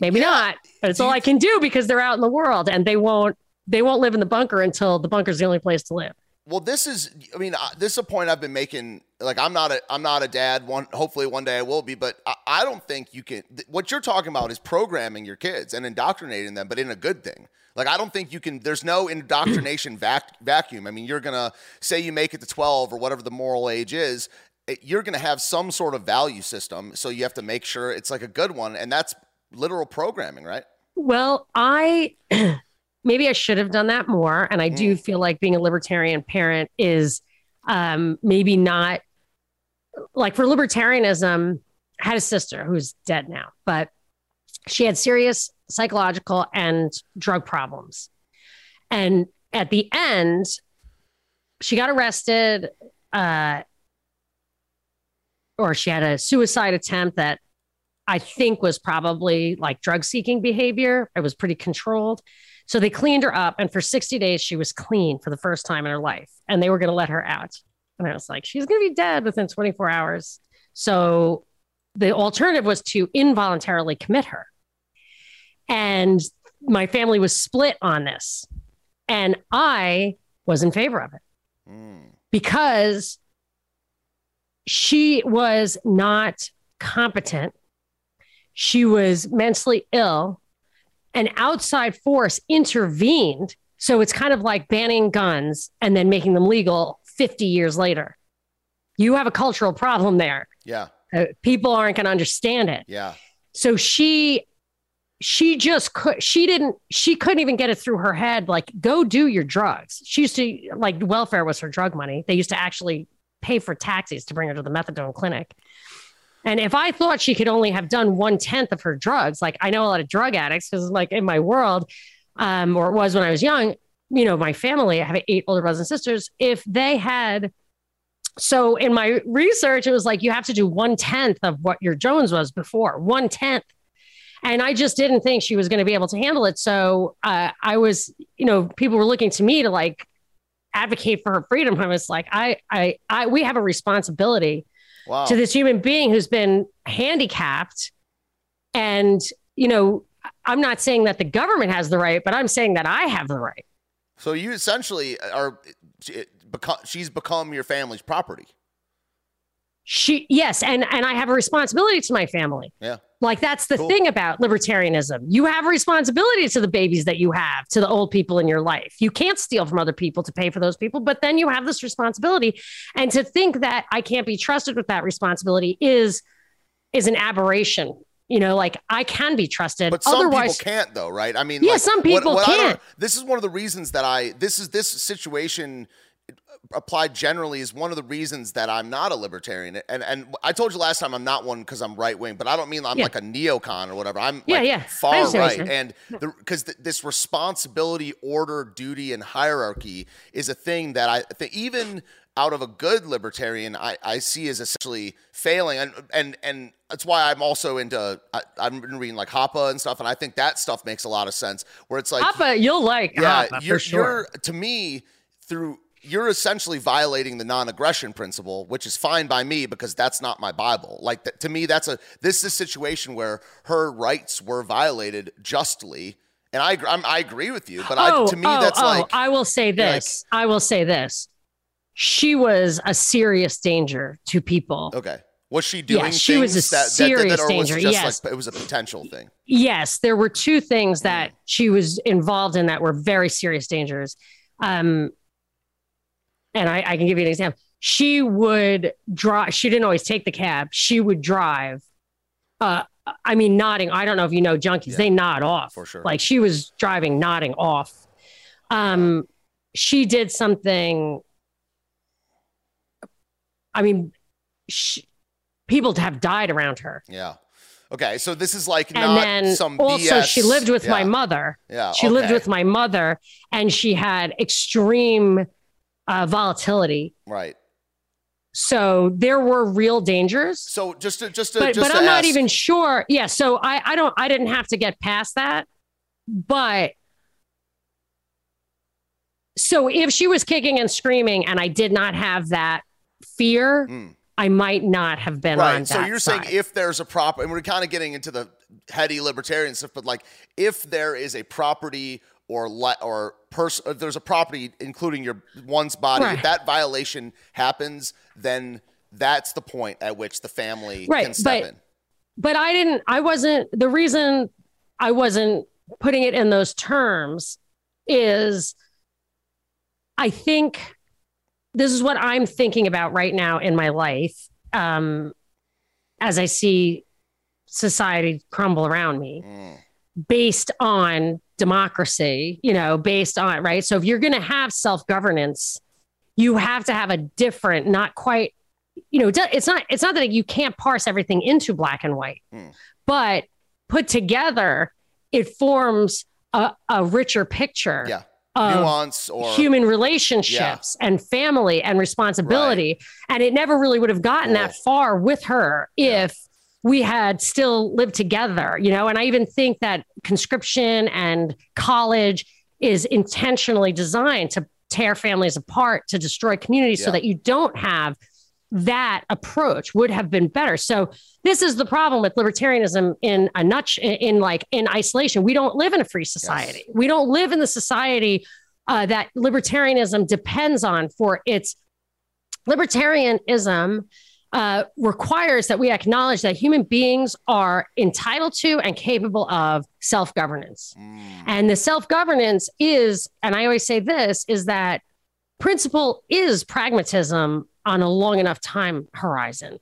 Maybe Yeah. not, but it's all I can do because they're out in the world and they won't they won't live in the bunker until the bunker's the only place to live. Well, this is. I mean, uh, this is a point I've been making. Like, I'm not a. I'm not a dad. One. Hopefully, one day I will be. But I, I don't think you can. th- What you're talking about is programming your kids and indoctrinating them, but in a good thing. Like, I don't think you can. There's no indoctrination vac, vacuum. I mean, you're gonna say you make it to 12 or whatever the moral age is. It, you're gonna have some sort of value system. So you have to make sure it's like a good one, and that's literal programming, right? Well, I *clears throat* maybe I should have done that more. And I do feel like being a libertarian parent is um, maybe not like for libertarianism. I had a sister who's dead now, but she had serious psychological and drug problems. And at the end, she got arrested, uh, or she had a suicide attempt that I think was probably like drug seeking behavior. It was pretty controlled. So they cleaned her up. And for 60 days, she was clean for the first time in her life. And they were going to let her out. And I was like, she's going to be dead within 24 hours. So the alternative was to involuntarily commit her. And my family was split on this. And I was in favor of it Mm. because she was not competent. She was mentally ill. An outside force intervened. So it's kind of like banning guns and then making them legal 50 years later. You have a cultural problem there. Yeah. Uh, people aren't going to understand it. Yeah. So she she just could she didn't she couldn't even get it through her head like go do your drugs. She used to like welfare was her drug money. They used to actually pay for taxis to bring her to the methadone clinic. And if I thought she could only have done one tenth of her drugs, like I know a lot of drug addicts because like in my world, um, or it was when I was young, you know, my family, I have eight older brothers and sisters. If they had so in my research, it was like you have to do one tenth of what your Jones was before, one tenth. And I just didn't think she was going to be able to handle it. So uh, I was, you know, people were looking to me to like advocate for her freedom. I was like, I, I, I, we have a responsibility Wow. to this human being who's been handicapped. And, you know, I'm not saying that the government has the right, but I'm saying that I have the right. So you essentially are become she's become your family's property. She yes, and and I have a responsibility to my family. Yeah. Like that's the Cool. thing about libertarianism. You have a responsibility to the babies that you have, to the old people in your life. You can't steal from other people to pay for those people, but then you have this responsibility. And to think that I can't be trusted with that responsibility is is an aberration. You know, like I can be trusted. But some Otherwise, people can't though, right? I mean, Yeah, like, some people what don't- can't. This is one of the reasons that I this is this situation applied generally is one of the reasons that I'm not a libertarian. And and I told you last time I'm not one because I'm right wing, but I don't mean I'm Yeah. like a neocon or whatever. I'm Yeah, like yeah. Far right, and because th- this responsibility, order, duty, and hierarchy is a thing that I think even out of a good libertarian, I, I see as essentially failing, and and and that's why I'm also into. I, I've been reading like Hoppe and stuff, and I think that stuff makes a lot of sense. Where it's like, Appa, you'll like yeah, you're, for sure. you're to me through you're essentially violating the non-aggression principle, which is fine by me because that's not my Bible. Like to me, that's a this is a situation where her rights were violated justly, and I I'm, I agree with you. But I, to me, oh, that's oh, like I will say this. I will say this. She was a serious danger to people. okay. Was she doing Yeah, she was a that, that serious that, it danger, just yes. like it was a potential thing? Yes, there were two things Mm. that she was involved in that were very serious dangers. Um, and I, I can give you an example. She would drive. She didn't always take the cab. She would drive. Uh, I mean, nodding. I don't know if you know junkies. Yeah. They nod off For sure. Like she was driving, nodding off. Um, she did something. I mean, she, people have died around her. Yeah. Okay, so this is like And not then some also, BS. she lived with my mother. Yeah, She lived with my mother, and she had extreme uh, volatility. right. So there were real dangers. So just to just to But, just but I'm not even sure. Yeah. So I, I don't, I didn't have to get past that. But so if she was kicking and screaming and I did not have that fear, Mm. I might not have been on right. that So you're saying if there's a proper, and we're kind of getting into the heady libertarian stuff, but like if there is a property or le- or there's a property including your one's body, Right. if that violation happens, then that's the point at which the family Right, can step but- in. but I didn't, I wasn't, the reason I wasn't putting it in those terms is I think this is what I'm thinking about right now in my life um, as I see society crumble around me Mm. Based on democracy, you know, based on, right? So if you're going to have self governance, you have to have a different, not quite, you know, it's not, it's not that you can't parse everything into black and white, Hmm. but put together, it forms a, a richer picture Yeah, of nuance or human relationships and family and responsibility. And it never really would have gotten that Oh. far with her Yeah. if we had still lived together, you know. And I even think that conscription and college is intentionally designed to tear families apart, to destroy communities so that you don't have that approach would have been better. So this is the problem with libertarianism in a nutsh in, like in isolation. We don't live in a free society. We don't live in the society uh, that libertarianism depends on for its libertarianism uh, requires that we acknowledge that human beings are entitled to and capable of self governance. Mm. And the self governance is, and I always say this, is that principle is pragmatism on a long enough time horizon.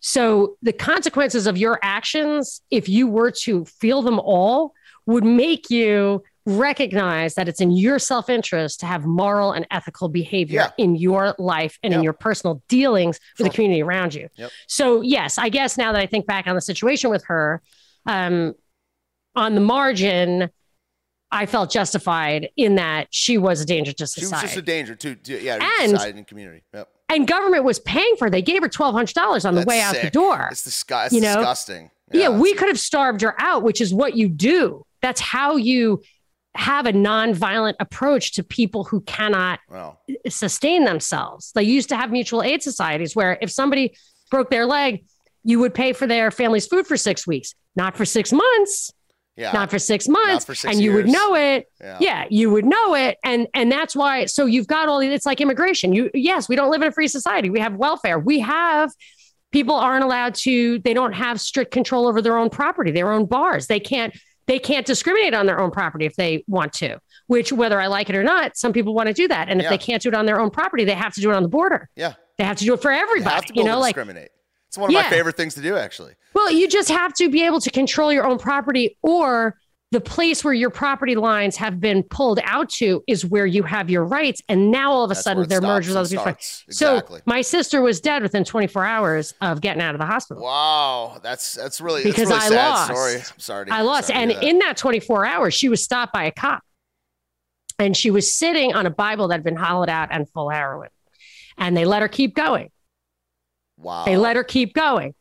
So the consequences of your actions, if you were to feel them all, would make you recognize that it's in your self interest to have moral and ethical behavior Yeah. in your life and in your personal dealings with Sure. the community around you. Yep. So, yes, I guess now that I think back on the situation with her, um, on the margin, I felt justified in that she was a danger to society. She was just a danger to, to yeah, And- society and community. Yep. and government was paying for it. They gave her $1,200 on the That's way out the door. It's, disgu- it's You know? disgusting. yeah, we could have starved her out, which is what you do. That's how you have a nonviolent approach to people who cannot Well, sustain themselves. They used to have mutual aid societies where if somebody broke their leg, you would pay for their family's food for six weeks, not for six months, yeah. not for six months, for six and you would know it. yeah. Yeah, you would know it, and and that's why. So you've got all. these, It's like immigration. You yes, we don't live in a free society. We have welfare. We have people aren't allowed to. They don't have strict control over their own property, their own bars. They can't. They can't discriminate on their own property if they want to. Which, whether I like it or not, some people want to do that. And if Yeah. they can't do it on their own property, they have to do it on the border. Yeah. They have to do it for You everybody. have to You, know, like discriminate. It's one of my favorite things to do, actually. well, you just have to be able to control your own property, or the place where your property lines have been pulled out to is where you have your rights. And now all of a That's sudden they're merged with other people's starts. So my sister was dead within 24 hours of getting out of the hospital. Wow, that's that's really Because that's really I lost. story. I'm sorry. to- I lost. sorry And that. in that 24 hours, she was stopped by a cop. And she was sitting on a Bible that had been hollowed out and full heroin. And they let her keep going. wow, They let her keep going.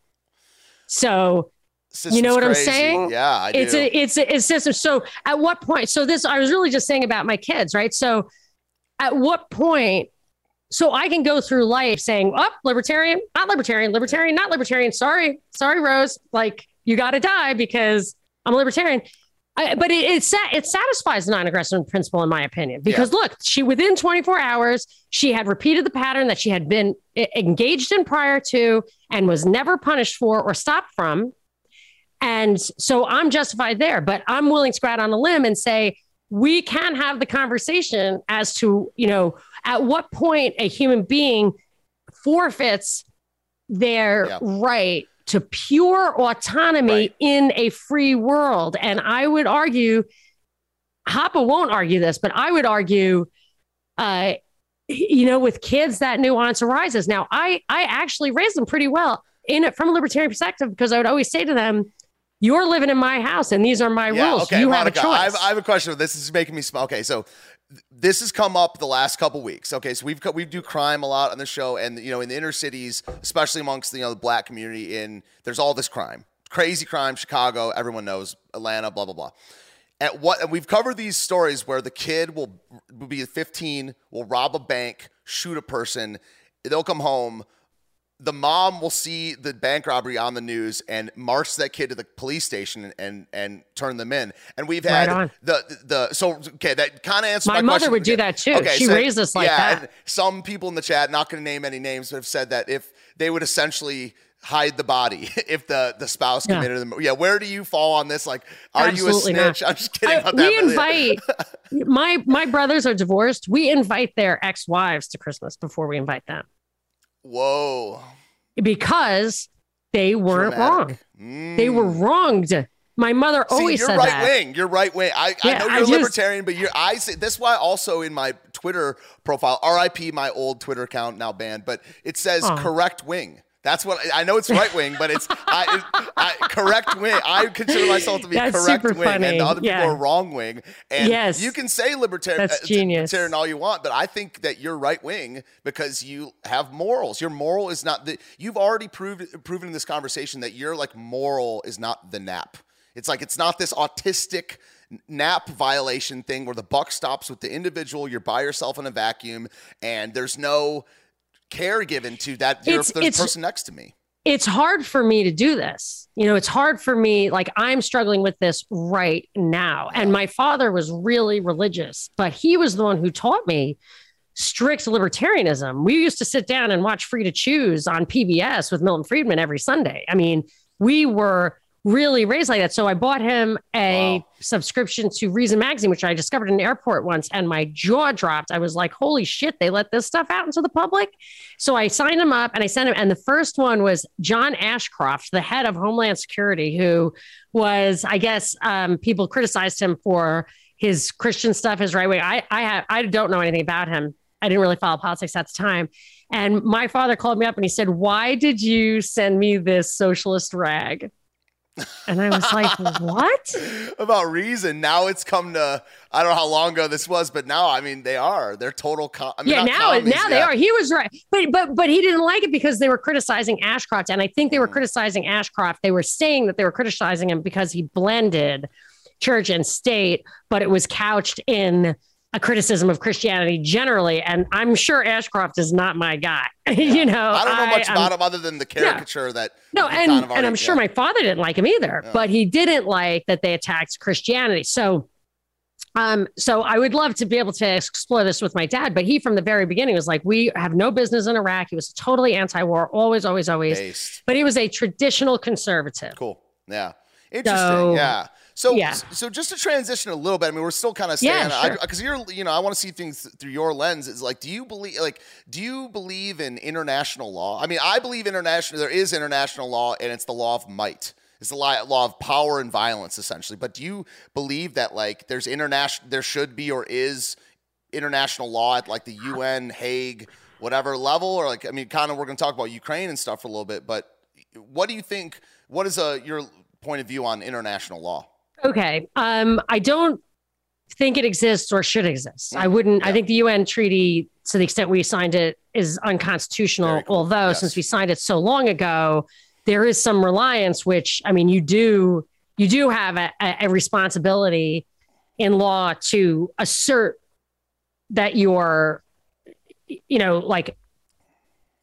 So System's know what I'm saying? Yeah, I it's do. a it's a, it's system. So at what point? So this I was really just saying about my kids, right? So at what point? So I can go through life saying, "Up, libertarian, not libertarian, libertarian, not libertarian." Sorry, sorry, Rose. Like you got to die because I'm a libertarian. I, but it it, sa- it satisfies the non-aggression principle, in my opinion, because look, she within 24 hours she had repeated the pattern that she had been engaged in prior to and was never punished for or stopped from. And so I'm justified there, but I'm willing to go out on a limb and say we can have the conversation as to, you know, at what point a human being forfeits their Yeah. right to pure autonomy Right. in a free world. And I would argue, Hoppe won't argue this, but I would argue, uh, you know, with kids, that nuance arises. Now, I I actually raised them pretty well in it from a libertarian perspective because I would always say to them, "You're living in my house, and these are my yeah, rules. okay, you Monica, have a choice." I have, I have a question. This is making me smile. Okay, so this has come up the last couple weeks. Okay, so we've we do crime a lot on the show, and you know, in the inner cities, especially amongst you know the black community, in there's all this crime, crazy crime. Chicago, everyone knows. Atlanta, blah blah blah. At what and we've covered these stories where the kid will, will be 15, will rob a bank, shoot a person, they'll come home. The mom will see the bank robbery on the news and march that kid to the police station and and, and turn them in. And we've had Right on. the the so okay that kind of answers My my, mother question. would do that too. Okay, She so- raised us like yeah, that. and some people in the chat, not going to name any names, have said that if they would essentially hide the body *laughs* if the the spouse Yeah. committed them. Yeah, where do you fall on this? Like, are Absolutely you a not. snitch? *laughs* I'm just kidding I- about that. we invite *laughs* my my brothers are divorced. We invite their ex-wives to Christmas before we invite them Whoa. because they weren't Dramatic. wrong. They were Mm. wronged. My mother See, always you're said right that. wing. You're right wing. I, I know you're a just- libertarian, but you're I say that's why also in my Twitter profile, RIP my old Twitter account now banned, but it says Aw. correct wing. That's what I know. It's right wing, but it's I, I correct wing. I consider myself to be That's correct wing, and the other people are wrong wing. And Yes. you can say libertarian, uh, libertarian all you want, but I think that you're right wing because you have morals. Your moral is not the. You've already proved proven in this conversation that your like moral is not the nap. It's like it's not this autistic nap violation thing where the buck stops with the individual. You're by yourself in a vacuum, and there's no care given to that. It's- the it's- person next to me. it's hard for me to do this. You know, it's hard for me. Like I'm struggling with this right now. And my father was really religious, but he was the one who taught me strict libertarianism. We used to sit down and watch Free to Choose on PBS with Milton Friedman every Sunday. I mean, we were really raised like that. So I bought him a Wow. subscription to Reason Magazine, which I discovered in an airport once, and my jaw dropped. I was like, holy shit, they let this stuff out into the public. So I signed him up and I sent him. And the first one was John Ashcroft, the head of Homeland Security, who was, I guess, um, people criticized him for his Christian stuff, his right way. I, I, have, I don't know anything about him. I didn't really follow politics at the time. And my father called me up and he said, Why did you send me this socialist rag? And I was like, What? *laughs* About reason. Now it's come to I don't know how long ago this was, but now I mean they are. They're total. Com- I mean, yeah, now commies, now they are. He was right, but but but he didn't like it because they were criticizing Ashcroft, and I think they were Mm. criticizing Ashcroft. They were saying that they were criticizing him because he blended church and state, but it was couched in a criticism of Christianity generally. And I'm sure Ashcroft is not my guy. *laughs* you know, I don't know much um, about him other than the caricature that. no, and, and I'm sure yeah. my father didn't like him either, Yeah. but he didn't like that they attacked Christianity. So, um, so I would love to be able to explore this with my dad, but he from the very beginning was like, we have no business in Iraq. He was totally anti-war, always, always, always. based. But he was a traditional conservative. Cool. Yeah. Interesting. So- yeah. So, yeah. so just to transition a little bit, I mean, we're still kind of staying Yeah, sure. because you're, you know, I want to see things through your lens. Is like, do you believe, like, do you believe in international law? I mean, I believe international. There is international law, and it's the law of might. It's the law, law of power and violence, essentially. But do you believe that, like, there's international, there should be or is international law at like the UN, Hague, whatever level, or like, I mean, kind of, we're going to talk about Ukraine and stuff for a little bit. But what do you think? What is uh, your point of view on international law? Okay. Um, I don't think it exists or should exist. I wouldn't, I think the UN treaty, to the extent we signed it, is unconstitutional. Cool. Although, Yes. since we signed it so long ago, there is some reliance, which I mean, you do, you do have a, a a responsibility in law to assert that you're, you know, like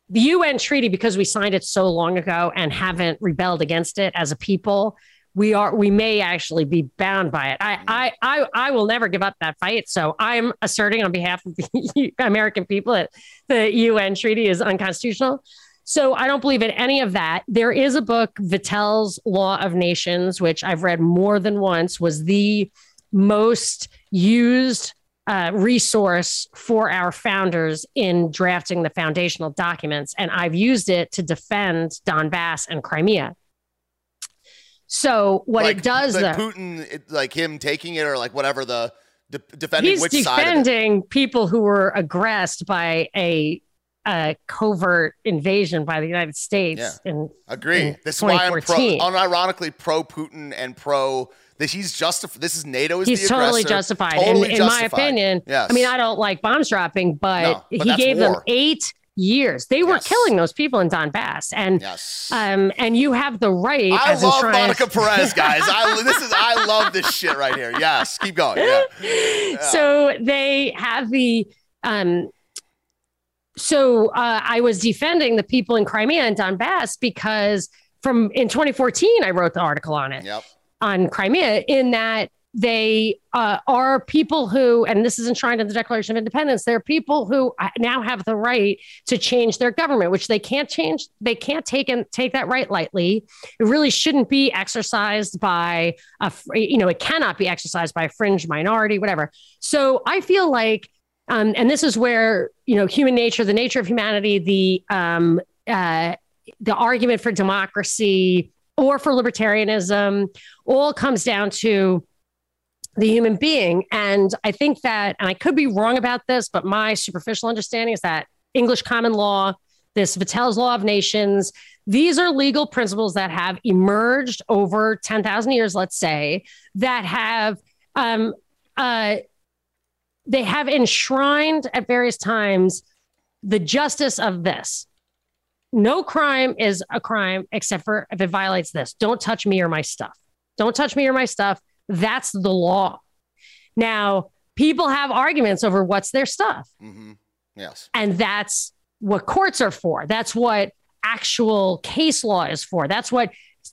the UN treaty, because we signed it so long ago and haven't rebelled against it as a people, we are we may actually be bound by it. I I I, I will never give up that fight. So I'm asserting on behalf of the *laughs* American people that the UN treaty is unconstitutional. So I don't believe in any of that. There is a book, Vattel's Law of Nations, which I've read more than once, was the most used uh, resource for our founders in drafting the foundational documents. And I've used it to defend Donbass and Crimea. So what like, it does, like though, Putin, it, like him taking it or like whatever the de- defending he's which side of it. defending people who were aggressed by a, a covert invasion by the United States. In, Agree. in This is why I'm pro, unironically pro Putin and pro that he's justified. This is NATO is he's the totally aggressor. justified. Totally in, in my opinion, Yes. I mean, I don't like bombs dropping, but, No, but he gave them eight years. They were Yes. killing those people in Donbass, and Yes. um, and you have the right. I love Monica *laughs* Perez, guys. I this is I love this shit right here. Yes, keep going. Yeah. So they have the um so uh, I was defending the people in Crimea and Donbass because from in 2014 I wrote the article on it Yep. on Crimea in that they uh, are people who, and this is enshrined in the Declaration of Independence, they're people who now have the right to change their government, which they can't change. They can't take and take that right lightly. It really shouldn't be exercised by a, you know, it cannot be exercised by a fringe minority, whatever. So I feel like, um, and this is where you know, human nature, the nature of humanity, the um, uh, the argument for democracy or for libertarianism all comes down to the human being. And I think that, and I could be wrong about this, but my superficial understanding is that English common law, this Vattel's Law of Nations, these are legal principles that have emerged over 10,000 years, let's say, that have, um, uh, they have enshrined at various times the justice of this. No crime is a crime except for if it violates this. Don't touch me or my stuff. Don't touch me or my stuff. That's the law. Now, people have arguments over what's their stuff. Mm-hmm. Yes. And that's what courts are for. That's what actual case law is for. That's what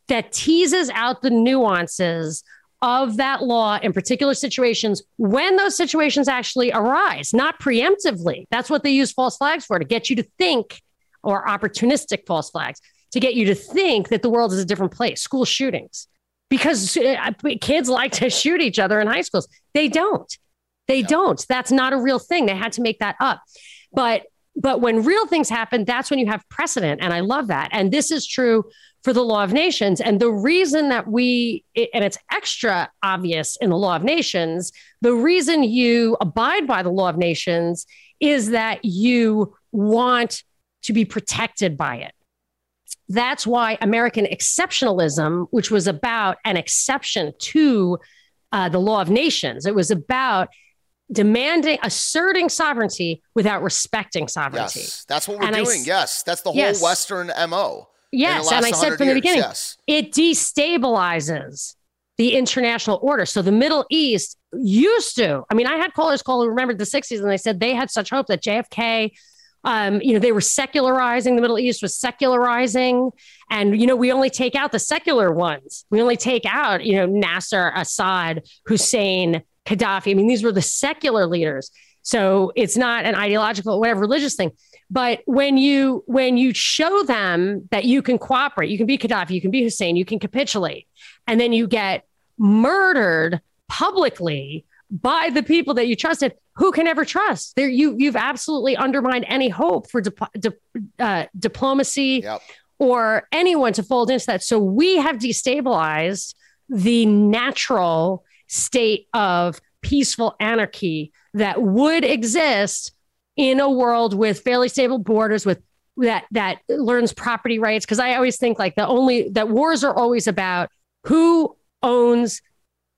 that teases out the nuances of that law in particular situations when those situations actually arise, not preemptively. That's what they use false flags for to get you to think, or opportunistic false flags to get you to think that the world is a different place. School shootings because uh, kids like to shoot each other in high schools. They don't. They yeah. don't. That's not a real thing. They had to make that up. But but when real things happen, that's when you have precedent. And I love that. And this is true for the law of nations. And the reason that we, and it's extra obvious in the law of nations, the reason you abide by the law of nations is that you want to be protected by it. That's why American exceptionalism, which was about an exception to uh, the law of nations, it was about demanding, asserting sovereignty without respecting sovereignty. Yes, that's what we're and doing. I, yes, that's the whole yes. Western MO. Yes, and I said from years. the beginning, yes. it destabilizes the international order. So the Middle East used to, I mean, I had callers call who remembered the 60s and they said they had such hope that JFK um, you know, they were secularizing. The Middle East was secularizing, and you know, we only take out the secular ones. We only take out, you know, Nasser, Assad, Hussein, Gaddafi. I mean, these were the secular leaders. So it's not an ideological, whatever religious thing. But when you when you show them that you can cooperate, you can be Gaddafi, you can be Hussein, you can capitulate, and then you get murdered publicly by the people that you trusted who can ever trust there you you've absolutely undermined any hope for uh, diplomacy yep. or anyone to fold into that so we have destabilized the natural state of peaceful anarchy that would exist in a world with fairly stable borders with that that learns property rights because i always think like the only that wars are always about who owns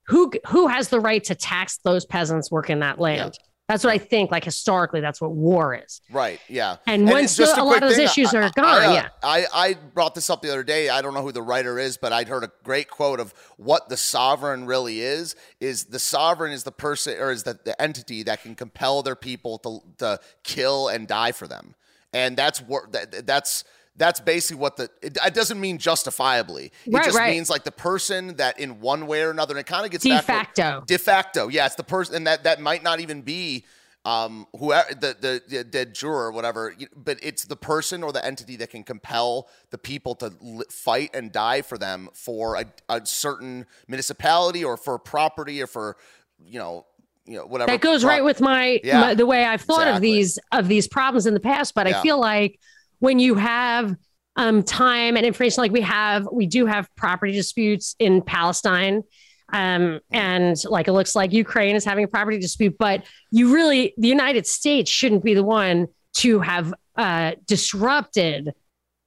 who who has the right to tax those peasants working that land? Yeah. That's what I think. Like historically, that's what war is. Right. Yeah. And, and once a, a lot of those issues I, are gone, I, yeah. I, I brought this up the other day. I don't know who the writer is, but I'd heard a great quote of what the sovereign really is. Is the sovereign is the person or is the, the entity that can compel their people to to kill and die for them, and that's what that, that's that's basically what the it, it, doesn't mean justifiably. It right, just right. means like the person that in one way or another, and it kind of gets de facto. De facto, yeah, it's the person, and that that might not even be um whoever the, the the de jure or whatever, but it's the person or the entity that can compel the people to fight and die for them for a, a certain municipality or for property or for you know you know whatever that goes right with my, yeah, my, the way I've thought exactly. of these of these problems in the past. But yeah. I feel like when you have um, time and information like we have, we do have property disputes in Palestine. Um, and like it looks like Ukraine is having a property dispute, but you really, the United States shouldn't be the one to have uh, disrupted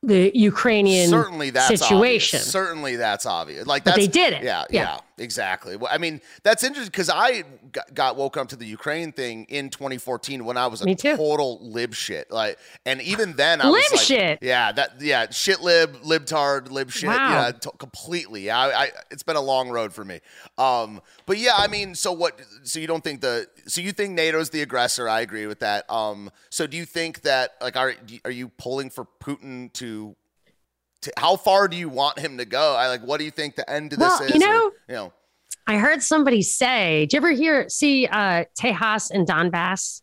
the Ukrainian certainly that's situation. Obvious. Certainly that's obvious. Like but they did it. Yeah, yeah, yeah. Exactly. Well, I mean, that's interesting because I got, got woke up to the Ukraine thing in 2014 when I was a total lib shit. Like, and even then, I Lib was like, shit? Yeah, that yeah, shit lib, libtard, lib shit. Wow. Yeah, t- completely. Yeah, I, I, it's been a long road for me. Um, but yeah, I mean, so what? So you don't think the? So you think NATO's the aggressor? I agree with that. Um, so do you think that like are are you pulling for Putin to? To how far do you want him to go? I like. What do you think the end of this is? you know- or, you know. I heard somebody say, "Did you ever hear see uh, Tejas and Donbass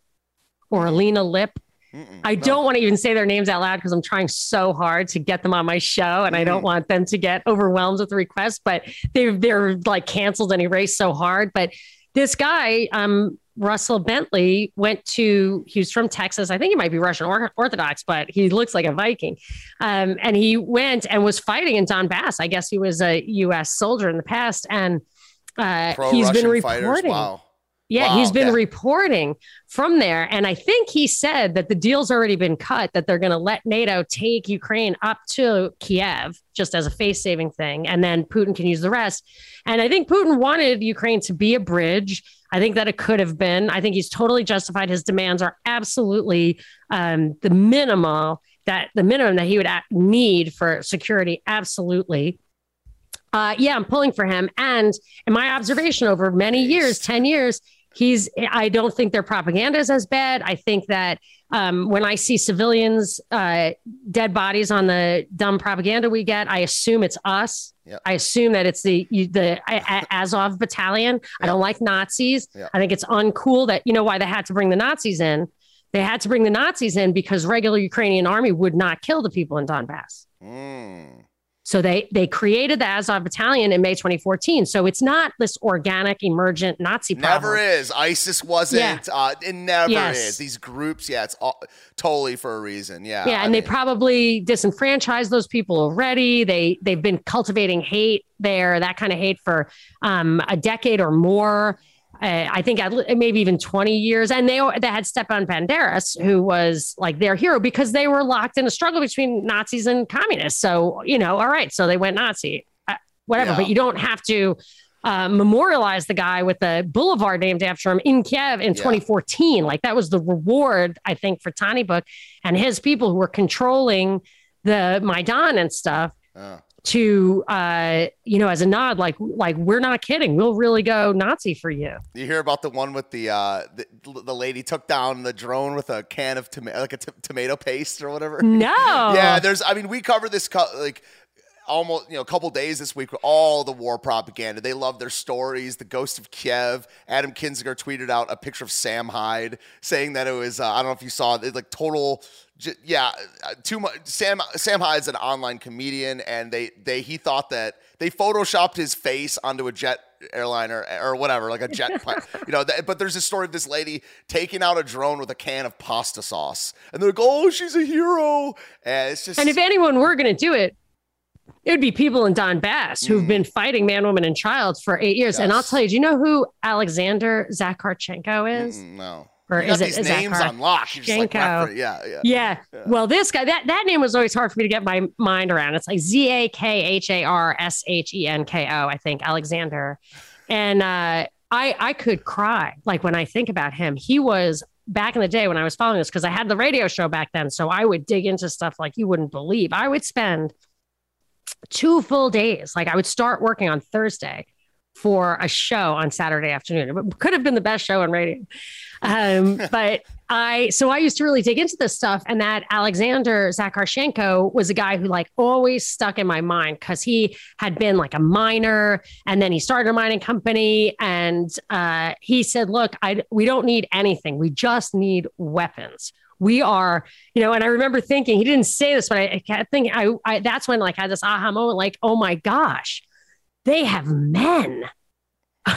or Alina Lipp?" Mm-mm, I don't want to even say their names out loud because I'm trying so hard to get them on my show, and I don't want them to get overwhelmed with the requests. But they're they're like canceled and erased so hard. But this guy, um, Russell Bentley, went to he was from Texas. I think he might be Russian or- Orthodox, but he looks like a Viking. Um, and he went and was fighting in Donbass. I guess he was a U.S. soldier in the past, and uh, he's been Pro-Russian fighters. reporting. Wow. Yeah, Wow, he's been yeah. reporting from there. And I think he said that the deal's already been cut, that they're going to let NATO take Ukraine up to Kiev just as a face saving thing. And then Putin can use the rest. And I think Putin wanted Ukraine to be a bridge. I think that it could have been. I think he's totally justified. His demands are absolutely um, the minimal that the minimum that he would need for security. Absolutely. Uh, yeah, I'm pulling for him. And in my observation over many years, 10 years, he's, I don't think their propaganda is as bad. I think that um, when I see civilians, uh, dead bodies on the dumb propaganda we get, I assume it's us. Yep. I assume that it's the the Azov battalion. I don't like Nazis. Yep. I think it's uncool that you know why they had to bring the Nazis in. They had to bring the Nazis in because regular Ukrainian army would not kill the people in Donbass. Mm. So they they created the Azov Battalion in May 2014. So it's not this organic, emergent Nazi problem. Never is. ISIS wasn't. Uh, it never Yes. is. These groups, yeah, it's all, totally for a reason. Yeah. Yeah, I and they probably disenfranchised those people already. They they've been cultivating hate there, that kind of hate for um, a decade or more. Uh, I think at, maybe even 20 years. And they they had Stepan Banderas, who was like their hero because they were locked in a struggle between Nazis and communists. So you know, all right, so they went Nazi, uh, whatever. Yeah. But you don't have to. Uh, memorialize the guy with the boulevard named after him in Kiev in Yeah. 2014. Like that was the reward, I think, for Tyahnybok and his people who were controlling the Maidan and stuff to uh you know as a nod like like we're not kidding we'll really go nazi for you you hear about the one with the, uh, the the lady took down the drone with a can of tomato, like a t- tomato paste or whatever. no *laughs* Yeah, there's. I mean, we covered this co- like almost you know a couple days this week with all the war propaganda. They love their stories. The Ghost of Kiev. Adam Kinzinger tweeted out a picture of Sam Hyde saying that it was. Uh, I don't know if you saw it. Like total. Yeah, uh, too much. Sam Sam Hyde's an online comedian, and they they he thought that they photoshopped his face onto a jet airliner or whatever, like a jet plane. *laughs* you know, th- but there's a story of this lady taking out a drone with a can of pasta sauce, and they're like, "Oh, she's a hero," and it's just. and if anyone were going to do it it would be people in Donbass who've Mm. been fighting man, woman, and child for eight years. And I'll tell you, do you know who Alexander Zakharchenko is? Mm, no. Or is it these is names Zakhar- on lock. Like yeah, yeah. Yeah. Yeah. Well, this guy, that, that name was always hard for me to get my mind around. It's like Z A K H A R S H E N K O, I think, Alexander. And uh, I, I could cry like when I think about him. He was back in the day when I was following this because I had the radio show back then. So I would dig into stuff like you wouldn't believe. I would spend two full days. Like I would start working on Thursday for a show on Saturday afternoon. It could have been the best show on radio. Um, *laughs* but I, so I used to really dig into this stuff. And that Alexander Zakharchenko was a guy who like always stuck in my mind because he had been like a miner and then he started a mining company. And uh, he said, look, I, we don't need anything. We just need weapons. We are, you know, and I remember thinking, he didn't say this, but I, I kept thinking, I, I, that's when like I had this aha moment, like, oh my gosh, they have men. *laughs*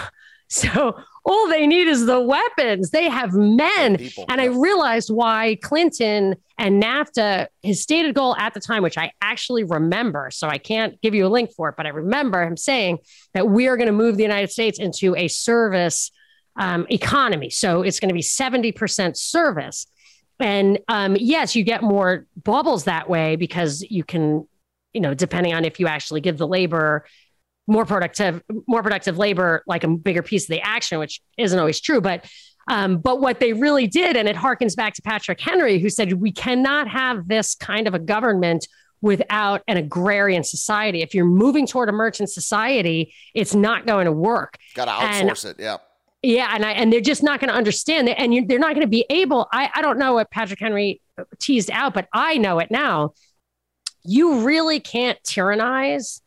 so all they need is the weapons. They have men. People, And I realized why Clinton and NAFTA, his stated goal at the time, which I actually remember, so I can't give you a link for it, but I remember him saying that we are going to move the United States into a service um, economy. So it's going to be 70% service. And um, yes, you get more bubbles that way because you can, you know, depending on if you actually give the labor more productive, more productive labor, like a bigger piece of the action, which isn't always true. But um, but what they really did, and it harkens back to Patrick Henry, who said we cannot have this kind of a government without an agrarian society. If you're moving toward a merchant society, it's not going to work. Got to outsource and, it. Yeah. Yeah, and I and they're just not going to understand it, and you, they're not going to be able. I I don't know what Patrick Henry teased out, but I know it now. You really can't tyrannize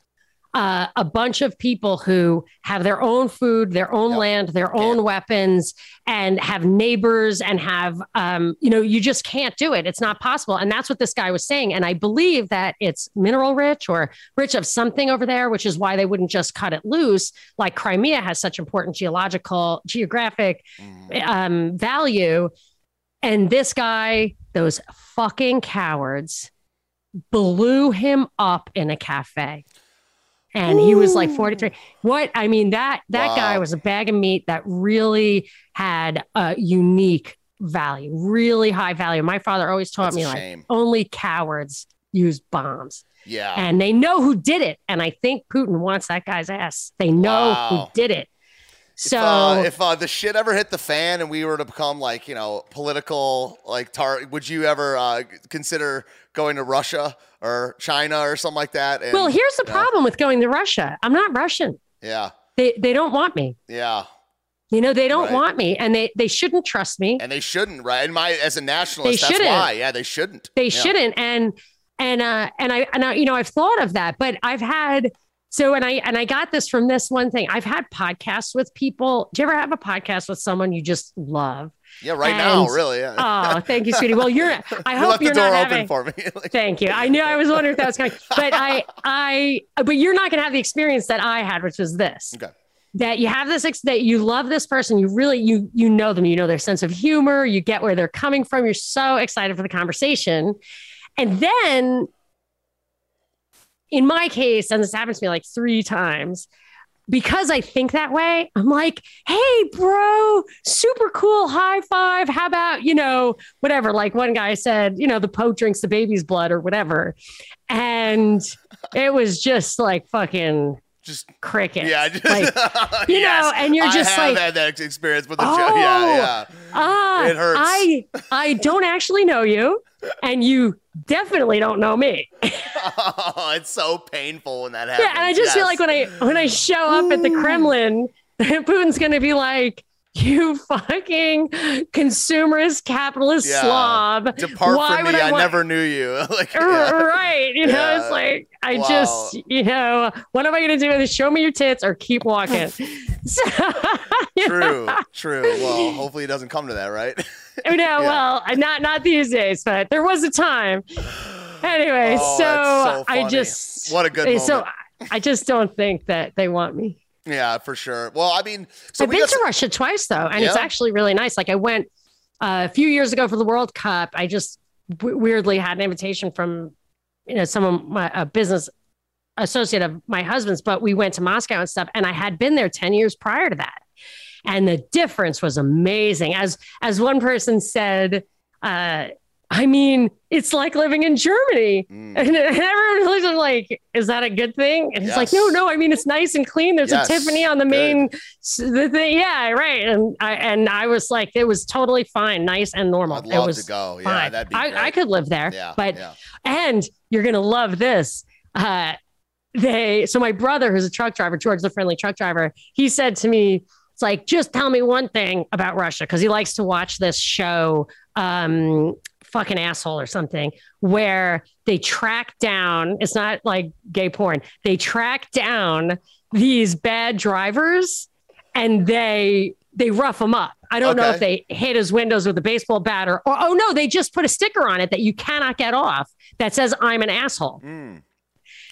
uh, a bunch of people who have their own food, their own yep. land, their own weapons, and have neighbors and have, um, you know, you just can't do it. It's not possible. And that's what this guy was saying. And I believe that it's mineral rich or rich of something over there, which is why they wouldn't just cut it loose. Like Crimea has such important geological, geographic mm. um, value. And this guy, those fucking cowards, blew him up in a cafe and Ooh. he was like 43 what i mean that that wow. guy was a bag of meat that really had a unique value really high value. My father always taught That's me like only cowards use bombs. Yeah. And they know who did it. And i think putin wants that guy's ass. They know wow. who did it so if, uh, if uh, the shit ever hit the fan and we were to become like you know political like tar, would you ever uh, consider going to Russia or China or something like that? And, well, here's the problem know. with going to Russia. I'm not Russian. Yeah. They they don't want me. Yeah. You know, they don't right. want me and they they shouldn't trust me. And they shouldn't, right? And my as a nationalist, they shouldn't. why. Yeah, they shouldn't. They yeah. shouldn't. And and uh and I and I, you know, I've thought of that, but I've had so and I and I got this from this one thing. I've had podcasts with people. Do you ever have a podcast with someone you just love? Yeah, right and, now, really. Yeah. Oh, thank you, sweetie. Well, you're. I *laughs* you hope you're not having. for me. *laughs* thank you. I knew I was wondering if that was coming, but I, I, but you're not going to have the experience that I had, which was this. Okay. That you have this, that you love this person, you really, you, you know them, you know their sense of humor, you get where they're coming from. You're so excited for the conversation, and then in my case, and this happens to me like three times, because I think that way, I'm like, hey, bro, super cool high five. How about, you know, whatever? Like one guy said, you know, the Pope drinks the baby's blood or whatever. And it was just like fucking just cricket. Yeah, *laughs* just, like, *laughs* you yes, know, and you're just I like had that experience with the oh, show. Yeah, yeah. Uh, it hurts. I I don't actually know you, and you definitely don't know me. oh, *laughs* it's so painful when that happens. Yeah, and I just yes. feel like when I when I show up at the Kremlin, *laughs* Putin's gonna be like, you fucking consumerist capitalist yeah. slob. Depart Why from me. I, I, never knew you. *laughs* like, yeah. Right. You know, yeah. it's like, I wow. just, you know, what am I going to do? Show me your tits or keep walking. *laughs* so, *laughs* true. True. Well, hopefully it doesn't come to that, right? no, yeah. well, not, not these days, but there was a time. Anyway, oh, so, so I just, what a good eh, moment. So I just don't think that they want me. Yeah, for sure. Well, I mean, so I've been to some... Russia twice though, and yeah. it's actually really nice. Like I went uh, a few years ago for the World Cup. I just w- weirdly had an invitation from you know some of my a business associate of my husband's, but we went to Moscow and stuff, and I had been there ten years prior to that, and the difference was amazing. As as one person said. Uh, I mean, it's like living in Germany. Mm. And, *laughs* everyone looks like, is that a good thing? And it's like, no, no. I mean, it's nice and clean. There's yes. a Tiffany on the good. main, the thing. Yeah, right. And I and I was like, it was totally fine, nice and normal. I'd love it was to go. Fine. Yeah, that'd be. I, I, could live there. Yeah, but yeah. and you're gonna love this. Uh, they so my brother, who's a truck driver, George, the friendly truck driver, he said to me, it's like, just tell me one thing about Russia because he likes to watch this show. Um, fucking asshole or something where they track down it's not like gay porn they track down these bad drivers and they they rough them up i don't okay. know if they hit his windows with a baseball bat or, or, oh no they just put a sticker on it that you cannot get off that says i'm an asshole mm.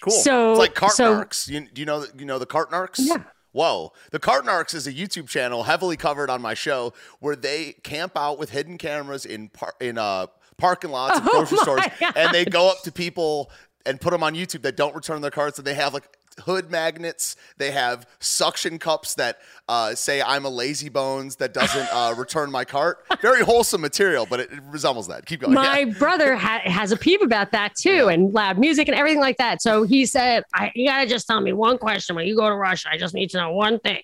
cool so it's like cart so, narcs you, do you know you know the cart narcs yeah Whoa. The Cart Narcs is a YouTube channel heavily covered on my show where they camp out with hidden cameras in par- in uh parking lots of *laughs* oh grocery stores, God. and they go up to people and put them on YouTube that don't return their cards, and they have like hood magnets. They have suction cups that uh, say "I'm a lazy bones" that doesn't uh, *laughs* return my cart. Very wholesome material, but it, it resembles that. Keep going. My *laughs* Yeah. brother ha- has a peep about that too, and loud music and everything like that. So he said, I, "You gotta just tell me one question when you go to Russia. I just need to know one thing.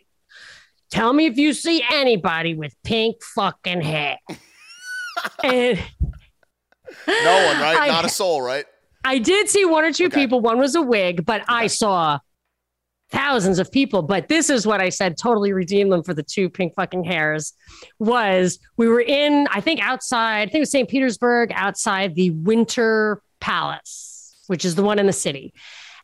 Tell me if you see anybody with pink fucking hair." and No one, right? I- Not a soul, right? I did see one or two Okay. people. One was a wig, but I saw thousands of people. But this is what I said totally redeemed them for the two pink fucking hairs. Was we were in, I think outside, I think it was St. Petersburg, outside the Winter Palace, which is the one in the city.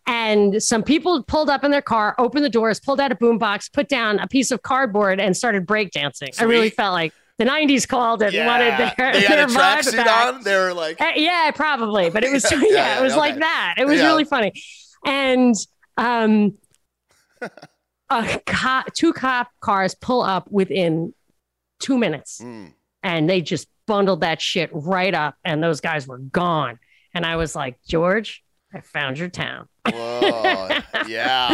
And some people pulled up in their car, opened the doors, pulled out a boombox, put down a piece of cardboard, and started breakdancing. I really felt like the '90s called and wanted their, they their vibe back. on. They were like, Uh, yeah, probably, but it was *laughs* Yeah, yeah, yeah, it was okay. like that. It was Yeah. really funny, and um, *laughs* a cop, two cop cars pull up within two minutes, mm, and they just bundled that shit right up, and those guys were gone. And I was like, George, I found your town. whoa, *laughs* yeah,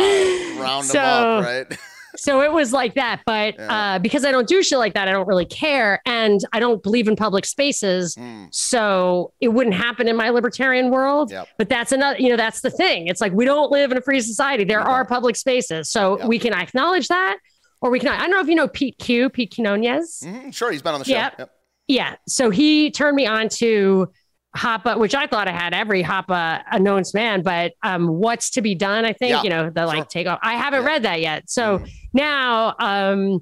round So- them up, right? So it was like that, but Yeah. uh, because I don't do shit like that, I don't really care, and I don't believe in public spaces. Mm, So it wouldn't happen in my libertarian world. Yep. But that's another, you know, that's the thing. It's like we don't live in a free society. There are public spaces. So Yep. we can acknowledge that or we can, I don't know if you know Pete Q, Pete Quiñones. mhm, sure, he's been on the show. Yep. Yep. Yeah. So he turned me on to Hoppe, which I thought I had every Hoppe a known man, but um, what's to be done? I think, Yeah, you know, the like sure. take off. I haven't Yeah. read that yet. So Mhm. now, um,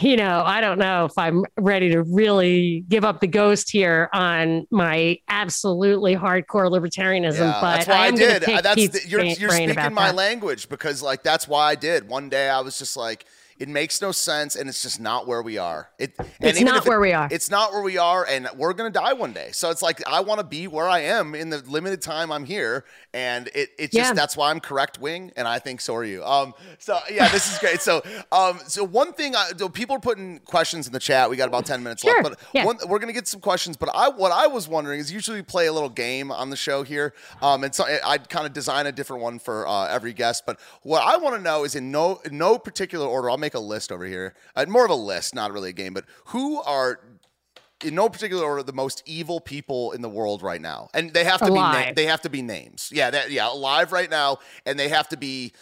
you know, I don't know if I'm ready to really give up the ghost here on my absolutely hardcore libertarianism, Yeah, but that's why I I, did. That's the, you're you're speaking my that. language because like that's why I did. One day I was just like, it makes no sense, and it's just not where we are. It and It's not if it- where we are. It's not where we are, and we're gonna die one day. So it's like I want to be where I am in the limited time I'm here, and it it just Yeah. that's why I'm correct wing, and I think so are you. Um, so yeah, this is great. So um, so one thing, I, so people are putting questions in the chat. We got about ten minutes Sure. left, but Yeah. one, we're gonna get some questions. But I what I was wondering is usually we play a little game on the show here, um, and so I'd kind of design a different one for uh, every guest. But what I want to know is in no in no particular order. I'll make a list over here, uh, more of a list, not really a game. But who are in no particular order the most evil people in the world right now, and they have to be na- they have to be names. Yeah, that, yeah, alive right now, and they have to be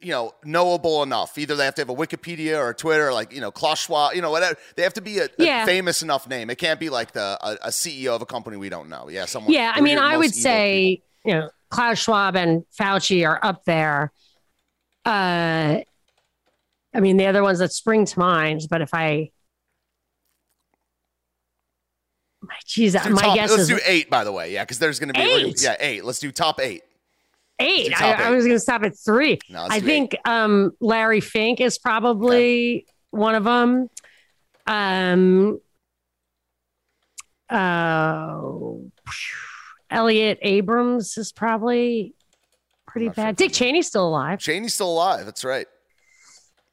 you know knowable enough. Either they have to have a Wikipedia or a Twitter, or like you know Klaus Schwab, you know whatever. They have to be a, a Yeah. famous enough name. It can't be like the a, a CEO of a company we don't know. Yeah, someone. Yeah, I mean, I would say, you know, Klaus Schwab and Fauci are up there. Uh, I mean, the other ones that spring to mind, but if I, my geez, my Top- guess let's is do eight, by the way. Yeah, because there's going to be we're gonna- yeah eight. Let's do top eight. eight. do I, top I was going to stop at three. No, I think um, Larry Fink is probably one of them. Um, uh, Elliott Abrams is probably pretty not sure. bad. Dick Cheney's still alive. Cheney's still alive. That's right.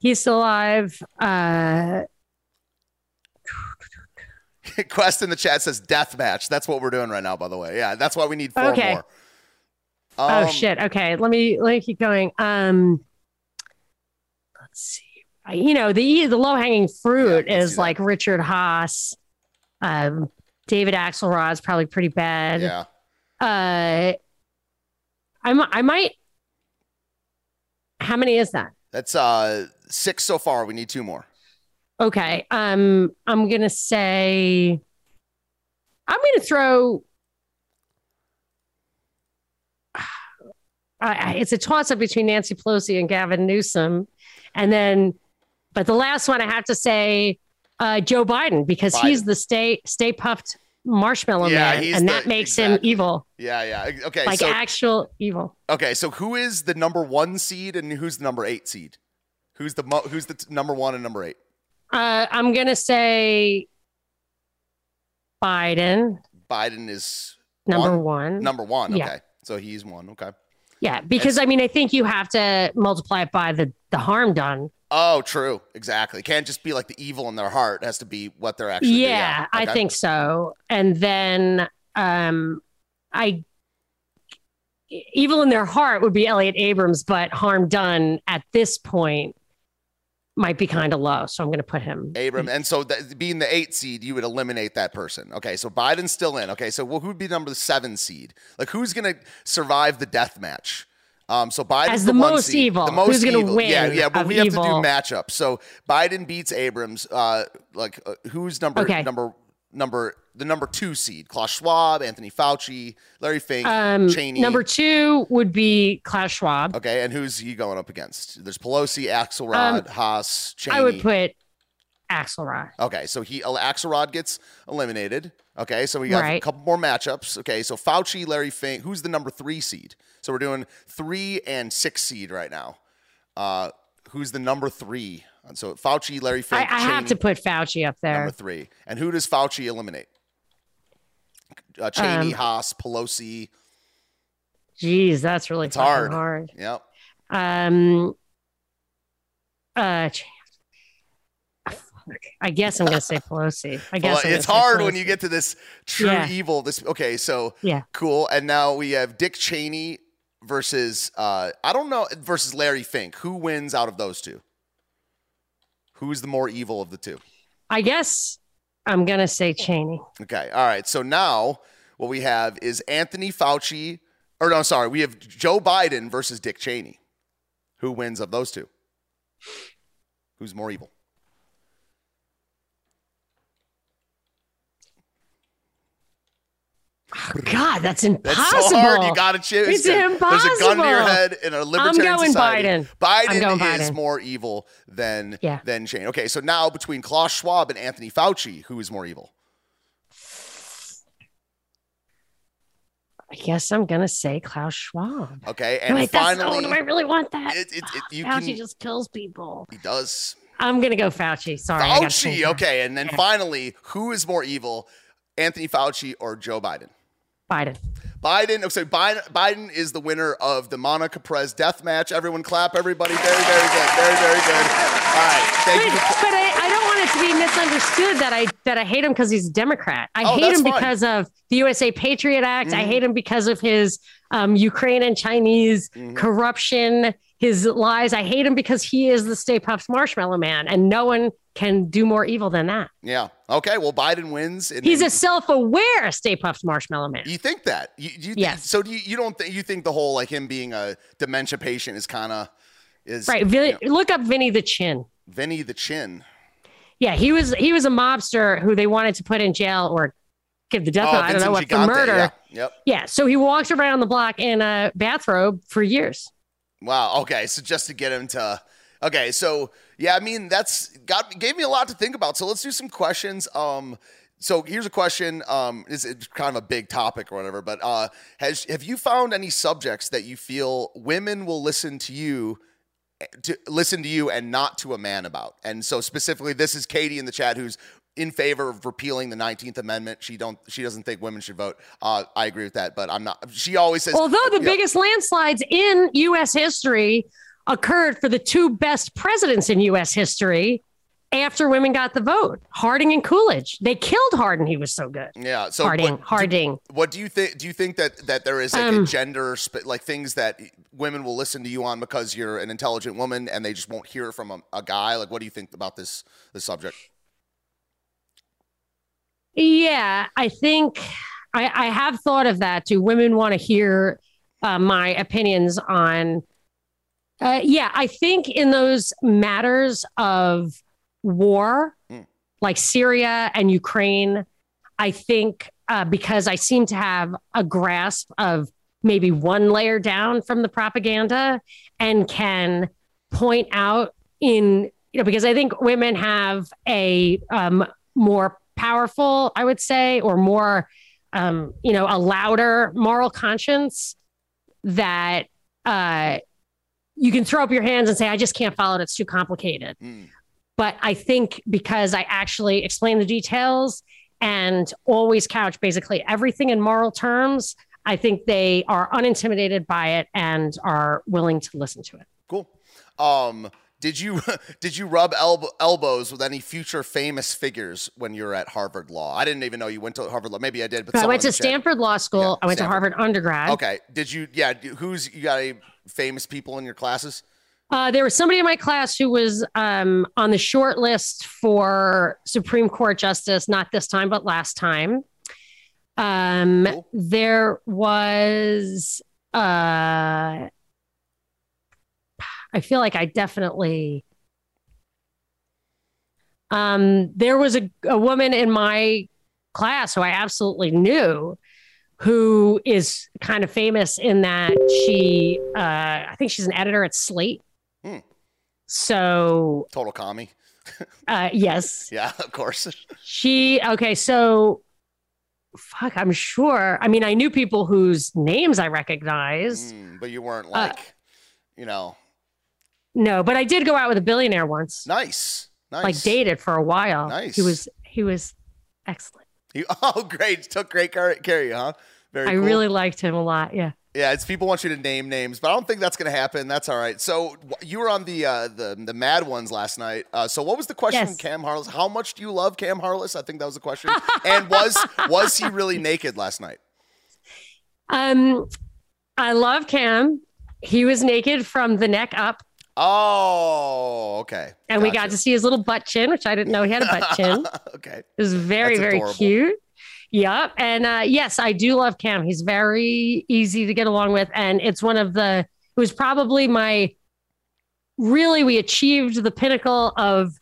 He's still alive. Uh, *laughs* Quest in the chat says death match. That's what we're doing right now, by the way. Yeah, that's why we need four Okay. more. oh Um, shit. Okay, let me let me keep going. Um, let's see. You know the the low hanging fruit Yeah, is like Richard Haass. Um, David Axelrod's probably pretty bad. Yeah. Uh, I mi- I might. How many is that? That's uh six so far. We need two more. Okay. Um, I'm gonna say. I'm gonna throw. *sighs* It's a toss up between Nancy Pelosi and Gavin Newsom, and then, but the last one I have to say, uh, Joe Biden because he's the stay stay Puft marshmallow Yeah, man, and the- that makes him evil, Yeah, yeah. Okay, like so actual evil. okay, so who is the number one seed and who's the number eight seed? Who's the mo- who's the t- number one and number eight? Uh, I'm gonna say Biden Biden is number One? one. number one. Yeah. Okay, so he's one. Okay. Yeah, because I mean, I think you have to multiply it by the the harm done. Oh, true. Exactly. It can't just be like the evil in their heart. It has to be what they're actually. Yeah, I Okay. think so. And then um, I evil in their heart would be Elliott Abrams, but harm done at this point might be kind of low. So I'm going to put him. Abram. And so being the eight seed, you would eliminate that person. Okay. So Biden's still in. Okay. So well, who would be number seven seed? Like who's going to survive the death match? Um, so Biden as the, the most seed, evil. The most Who's going to evil. win? Yeah, yeah. But we have evil. to do matchups. So Biden beats Abrams. Uh, like uh, who's number Okay. number number the number two seed? Klaus Schwab, Anthony Fauci, Larry Fink, Um, Cheney. number two would be Klaus Schwab. Okay, and who's he going up against? There's Pelosi, Axelrod, Haass, Cheney. Um, I would put Axelrod. Okay, so he Axelrod gets eliminated. Okay, so we got a couple more matchups. Okay, so Fauci, Larry Fink, who's the number three seed? So we're doing three and six seed right now. Uh, who's the number three? And So Fauci, Larry I, Fink, I have Cheney, to put Fauci up there. number three. And who does Fauci eliminate? Uh, Cheney, Um, Haass, Pelosi. Jeez, that's really It's hard. hard. Yep. Um, uh. I guess I'm gonna say Pelosi. I guess I'm it's hard when you get to this true Yeah. evil. This okay, so Yeah. cool. And now we have Dick Cheney versus uh I don't know versus Larry Fink. Who wins out of those two? Who's the more evil of the two? I guess I'm gonna say Cheney. Okay. All right. So now what we have is Anthony Fauci, or no, sorry, we have Joe Biden versus Dick Cheney. Who wins of those two? Who's more evil? Oh, God, that's impossible. That's so hard. You got to choose. It's There's a gun to your impossible. head in a libertarian going society. Biden. Biden I'm going is Biden. Is more evil than Yeah. than Cheney. Okay, so now between Klaus Schwab and Anthony Fauci, who is more evil? I guess I'm gonna say Klaus Schwab. Okay, and Wait, that's, oh, finally, do I really want that? it, it, it, you Fauci can. just kills people. he does. I'm gonna go Fauci. Sorry, Fauci. Okay, and then Yeah. finally, who is more evil, Anthony Fauci or Joe Biden? Biden. Biden. Oh, so Biden, Biden is the winner of the Monica Perez death match. Everyone clap, everybody. Very, very good. Very, very good. All right. Thank But, you. For, but I, I don't want it to be misunderstood that I that I hate him because he's a Democrat. I Oh, hate him fine. because of the USA Patriot Act. I Mhm. hate him because of his um, Ukraine and Chinese Mhm. corruption, his lies. I hate him because he is the Stay Puft Marshmallow Man, and no one can do more evil than that. yeah. Okay. Well, Biden wins. He's a self-aware Stay Puft Marshmallow Man. You think that? You, you Yes. So do you, you don't think you think the whole like him being a dementia patient is kind of is Right. you know, Look up Vinny the Chin. Vinny the Chin. Yeah, he was he was a mobster who they wanted to put in jail or give the death oh. I don't know what Vincent for murder. Yeah. Yep. Yeah, so he walked around the block in a bathrobe for years. Wow. Okay. So just to get him to. Okay. So yeah, I mean that's got gave me a lot to think about. So let's do some questions. Um. So here's a question. Um, is it's kind of a big topic or whatever, but uh, has have you found any subjects that you feel women will listen to you to listen to you and not to a man about? And so specifically, this is Katie in the chat who's in favor of repealing the 19th Amendment. She don't she doesn't think women should vote. Uh, I agree with that, but I'm not. She always says Although the biggest landslides in U.S. history occurred for the two best presidents in U.S. history after women got the vote, Harding and Coolidge. They killed Harding. He was so good. Yeah. So Harding, what, do- Harding. what do you think? Do you think that that there is like a Um, gender sp- like things that women will listen to you on because you're an intelligent woman and they just won't hear from a, a guy? Like, what do you think about this this subject? Yeah, I think I, I have thought of that. Do women want to hear uh, my opinions on? Uh, yeah, I think in those matters of war, Mm. like Syria and Ukraine, I think uh, because I seem to have a grasp of maybe one layer down from the propaganda and can point out in you know because I think women have a um, more powerful, I would say, or more, um, you know, a louder moral conscience that uh, you can throw up your hands and say, I just can't follow it. It's too complicated. Mm. But I think because I actually explain the details and always couch basically everything in moral terms, I think they are unintimidated by it and are willing to listen to it. Cool. Um, Did you *laughs* did you rub elb- elbows with any future famous figures when you were at Harvard Law? I didn't even know you went to Harvard Law. Maybe I did, but I went to Stanford Law School. Yeah, I went Stanford. to Harvard undergrad. Okay. Did you? Yeah. Who's you got? Any famous people in your classes? Uh, there was somebody in my class who was um, on the short list for Supreme Court justice, not this time, but last time. Um, Cool. There was, uh, I feel like I definitely. Um, there was a, a woman in my class who I absolutely knew who is kind of famous in that she, uh, I think she's an editor at Slate. Hmm. So, Total commie. *laughs* uh, yes, Yeah, of course. she, okay. So, fuck, I'm sure. I mean, I knew people whose names I recognized. Mm, but you Uh, weren't like, you know, No, but I did go out with a billionaire once, nice, nice. like dated for a while. Nice. He was, he was excellent. He, *laughs* oh, great! Took great care, care of you, huh? Very. I cool. really liked him a lot. Yeah. Yeah, it's people want you to name names, but I don't think that's going to happen. That's all right. So you were on the uh, the the Mad Ones last night. Uh, so what was the question Yes. from Cam Harless? How much do you love Cam Harless? I think that was the question. and was *laughs* was he really naked last night? Um, I love Cam. He was naked from the neck up, Oh, okay. and we got to see his little butt chin, which I didn't know he had a butt chin. *laughs* okay. It was very, very cute. Yep. And uh, yes, I do love Cam. He's very easy to get along with. And it's one of the, it was probably my, really, we achieved the pinnacle of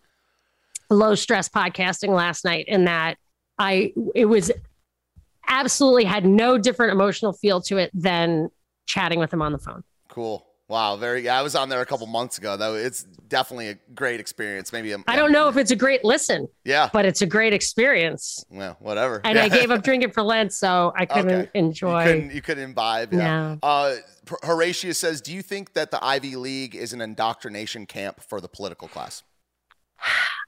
low stress podcasting last night in that I, it was absolutely had no different emotional feel to it than chatting with him on the phone. Cool. Wow. Very. I was on there a couple months ago. Though it's definitely a great experience. Maybe I don't know if it's a great listen, Yeah. but it's a great experience. Well, whatever. And Yeah. I gave up *laughs* drinking for Lent, so I couldn't Okay. enjoy. You couldn't, you couldn't imbibe. Yeah. No. Uh, H- Horatio says, "Do you think that the Ivy League is an indoctrination camp for the political class?" *sighs*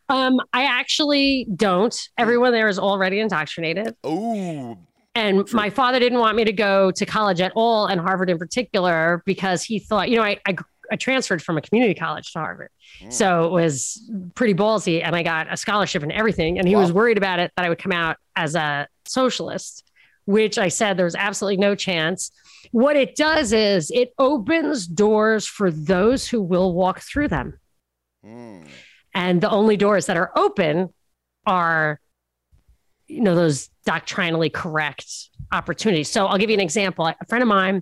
Um, I actually don't. Everyone there is already indoctrinated. Oh, And True. my father didn't want me to go to college at all, and Harvard in particular, because he thought, you know, I, I, I transferred from a community college to Harvard. Mm. So it was pretty ballsy, and I got a scholarship and everything. And he Wow. was worried about it that I would come out as a socialist, which I said there was absolutely no chance. What it does is it opens doors for those who will walk through them. Mm. and the only doors that are open are you know those doctrinally correct opportunities so i'll give you an example a friend of mine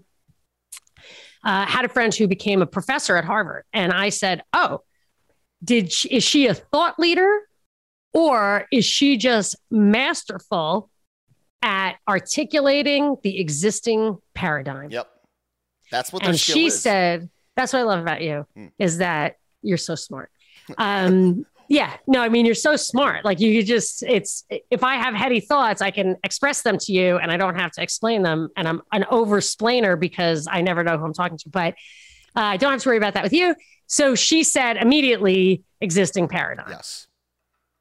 uh, had a friend who became a professor at harvard and i said oh did she, is she a thought leader or is she just masterful at articulating the existing paradigm Yep. That's what and she is. said that's what i love about you Hmm. is that you're so smart um yeah no i mean you're so smart like you just it's if i have heady thoughts i can express them to you and i don't have to explain them and i'm an over splainer because i never know who i'm talking to but uh, i don't have to worry about that with you so she said immediately existing paradigm Yes.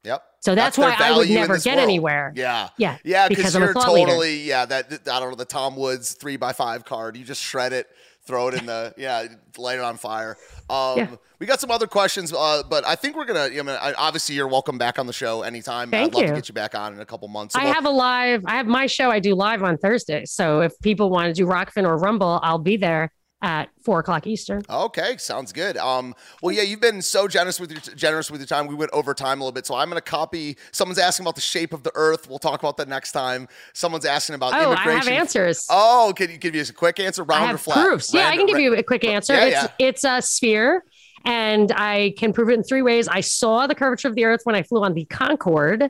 Yep. so that's, their why i would never get world. anywhere Yeah. yeah Yeah, Because because I'm a you're thought leader. totally yeah. That I don't know the Tom Woods three by five card. You just shred it, throw it in the *laughs* yeah, light it on fire. Um, Yeah. We got some other questions, uh, but I think we're gonna. I mean, obviously you're welcome back on the show anytime. Thank I'd love to get you back on in a couple months. So I we'll- have a live. I have my show. I do live on Thursday. So if people want to do Rokfin or Rumble, I'll be there at four o'clock Eastern. Okay, sounds good. Um, well, yeah, you've been so generous with your generous with your time. We went over time a little bit, so I'm going to copy. Someone's asking about the shape of the Earth. We'll talk about that next time. Someone's asking about Oh, I immigration. have answers. Oh, can you give me a quick answer, round I or flat? proofs. Yeah, I can give ra- you a quick answer. Yeah, it's yeah. it's a sphere, and I can prove it in three ways. I saw the curvature of the Earth when I flew on the Concorde.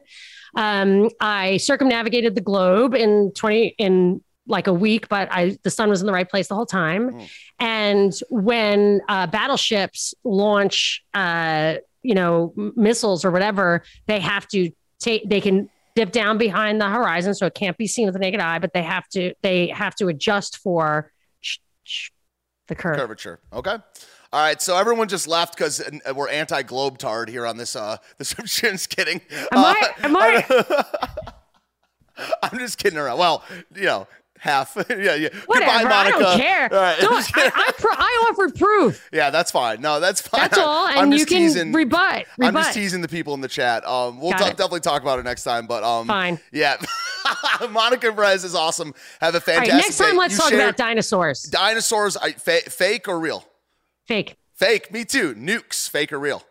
Um, I circumnavigated the globe in twenty in like a week, but I the sun was in the right place the whole time. Mm. And when uh, battleships launch, uh, you know, missiles or whatever, they have to take. They can dip down behind the horizon, so it can't be seen with the naked eye. But they have to. They have to adjust for sh- sh- the curve. curvature. Okay. All right, so everyone just left because we're anti globetard here on this. Uh, *laughs* this I'm just kidding. Am I- am I- *laughs* I'm just kidding around. Well, you know, half. *laughs* yeah, yeah. Whatever. Goodbye, Monica. I don't care. Right. Don't- I, *laughs* I, pro- I offered proof. yeah, that's fine. No, that's fine. That's all, I'm and you just can teasing. rebut. I'm just teasing the people in the chat. Um, we'll it. definitely talk about it next time. But um, Fine. Yeah, *laughs* Monica Perez is awesome. Have a fantastic. right, next time day. let's You talk about dinosaurs. dinosaurs. I, fa- fake or real? Fake. Fake. Me too. Nukes. Fake or real?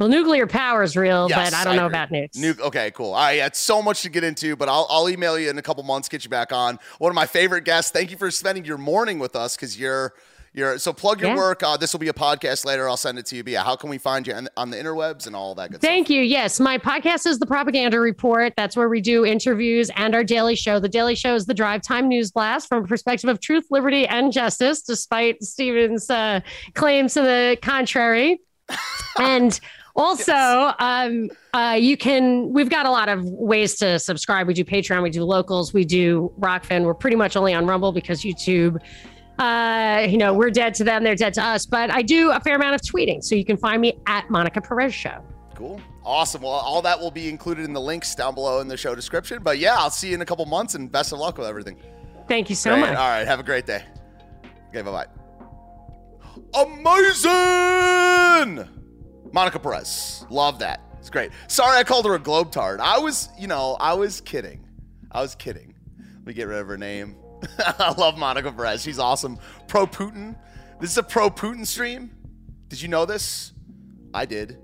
Well, nuclear power is real, Yes, but I don't know agree. about nukes. Nuke. Okay, cool. All right, yeah, it's so much to get into, but I'll, I'll email you in a couple months, get you back on. One of my favorite guests. Thank you for spending your morning with us because you're you're so plug your Yeah. work. Uh, this will be a podcast later. I'll send it to you. But yeah, how can we find you on, on the interwebs and all that good stuff? Thank you. Yes, my podcast is the Propaganda Report. That's where we do interviews and our daily show. The daily show is the Drive Time News Blast from a perspective of truth, liberty, and justice, despite Stephen's uh, claims to the contrary. *laughs* and also, um, uh, you can. We've got a lot of ways to subscribe. We do Patreon, we do locals, we do Rokfin. We're pretty much only on Rumble because YouTube. Uh, you know, we're dead to them, they're dead to us. But I do a fair amount of tweeting, so you can find me at Monica Perez Show. Cool. Awesome. Well, all that will be included in the links down below in the show description. But yeah, I'll see you in a couple months and best of luck with everything. Thank you so Great. much. All right. Have a great day. Okay. Bye bye. Amazing. Monica Perez. Love that. It's great. Sorry I called her a globetard. I was, you know, I was kidding. I was kidding. Let me get rid of her name. *laughs* I love Monica Perez. She's awesome. Pro Putin. This is a pro Putin stream. Did you know this? I did.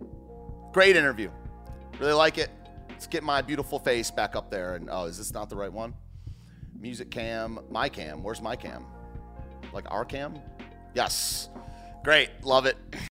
Great interview. Really like it. Let's get my beautiful face back up there. And oh, is this not the right one? Music cam, my cam. Where's my cam? Like our cam? Yes. Great. Love it.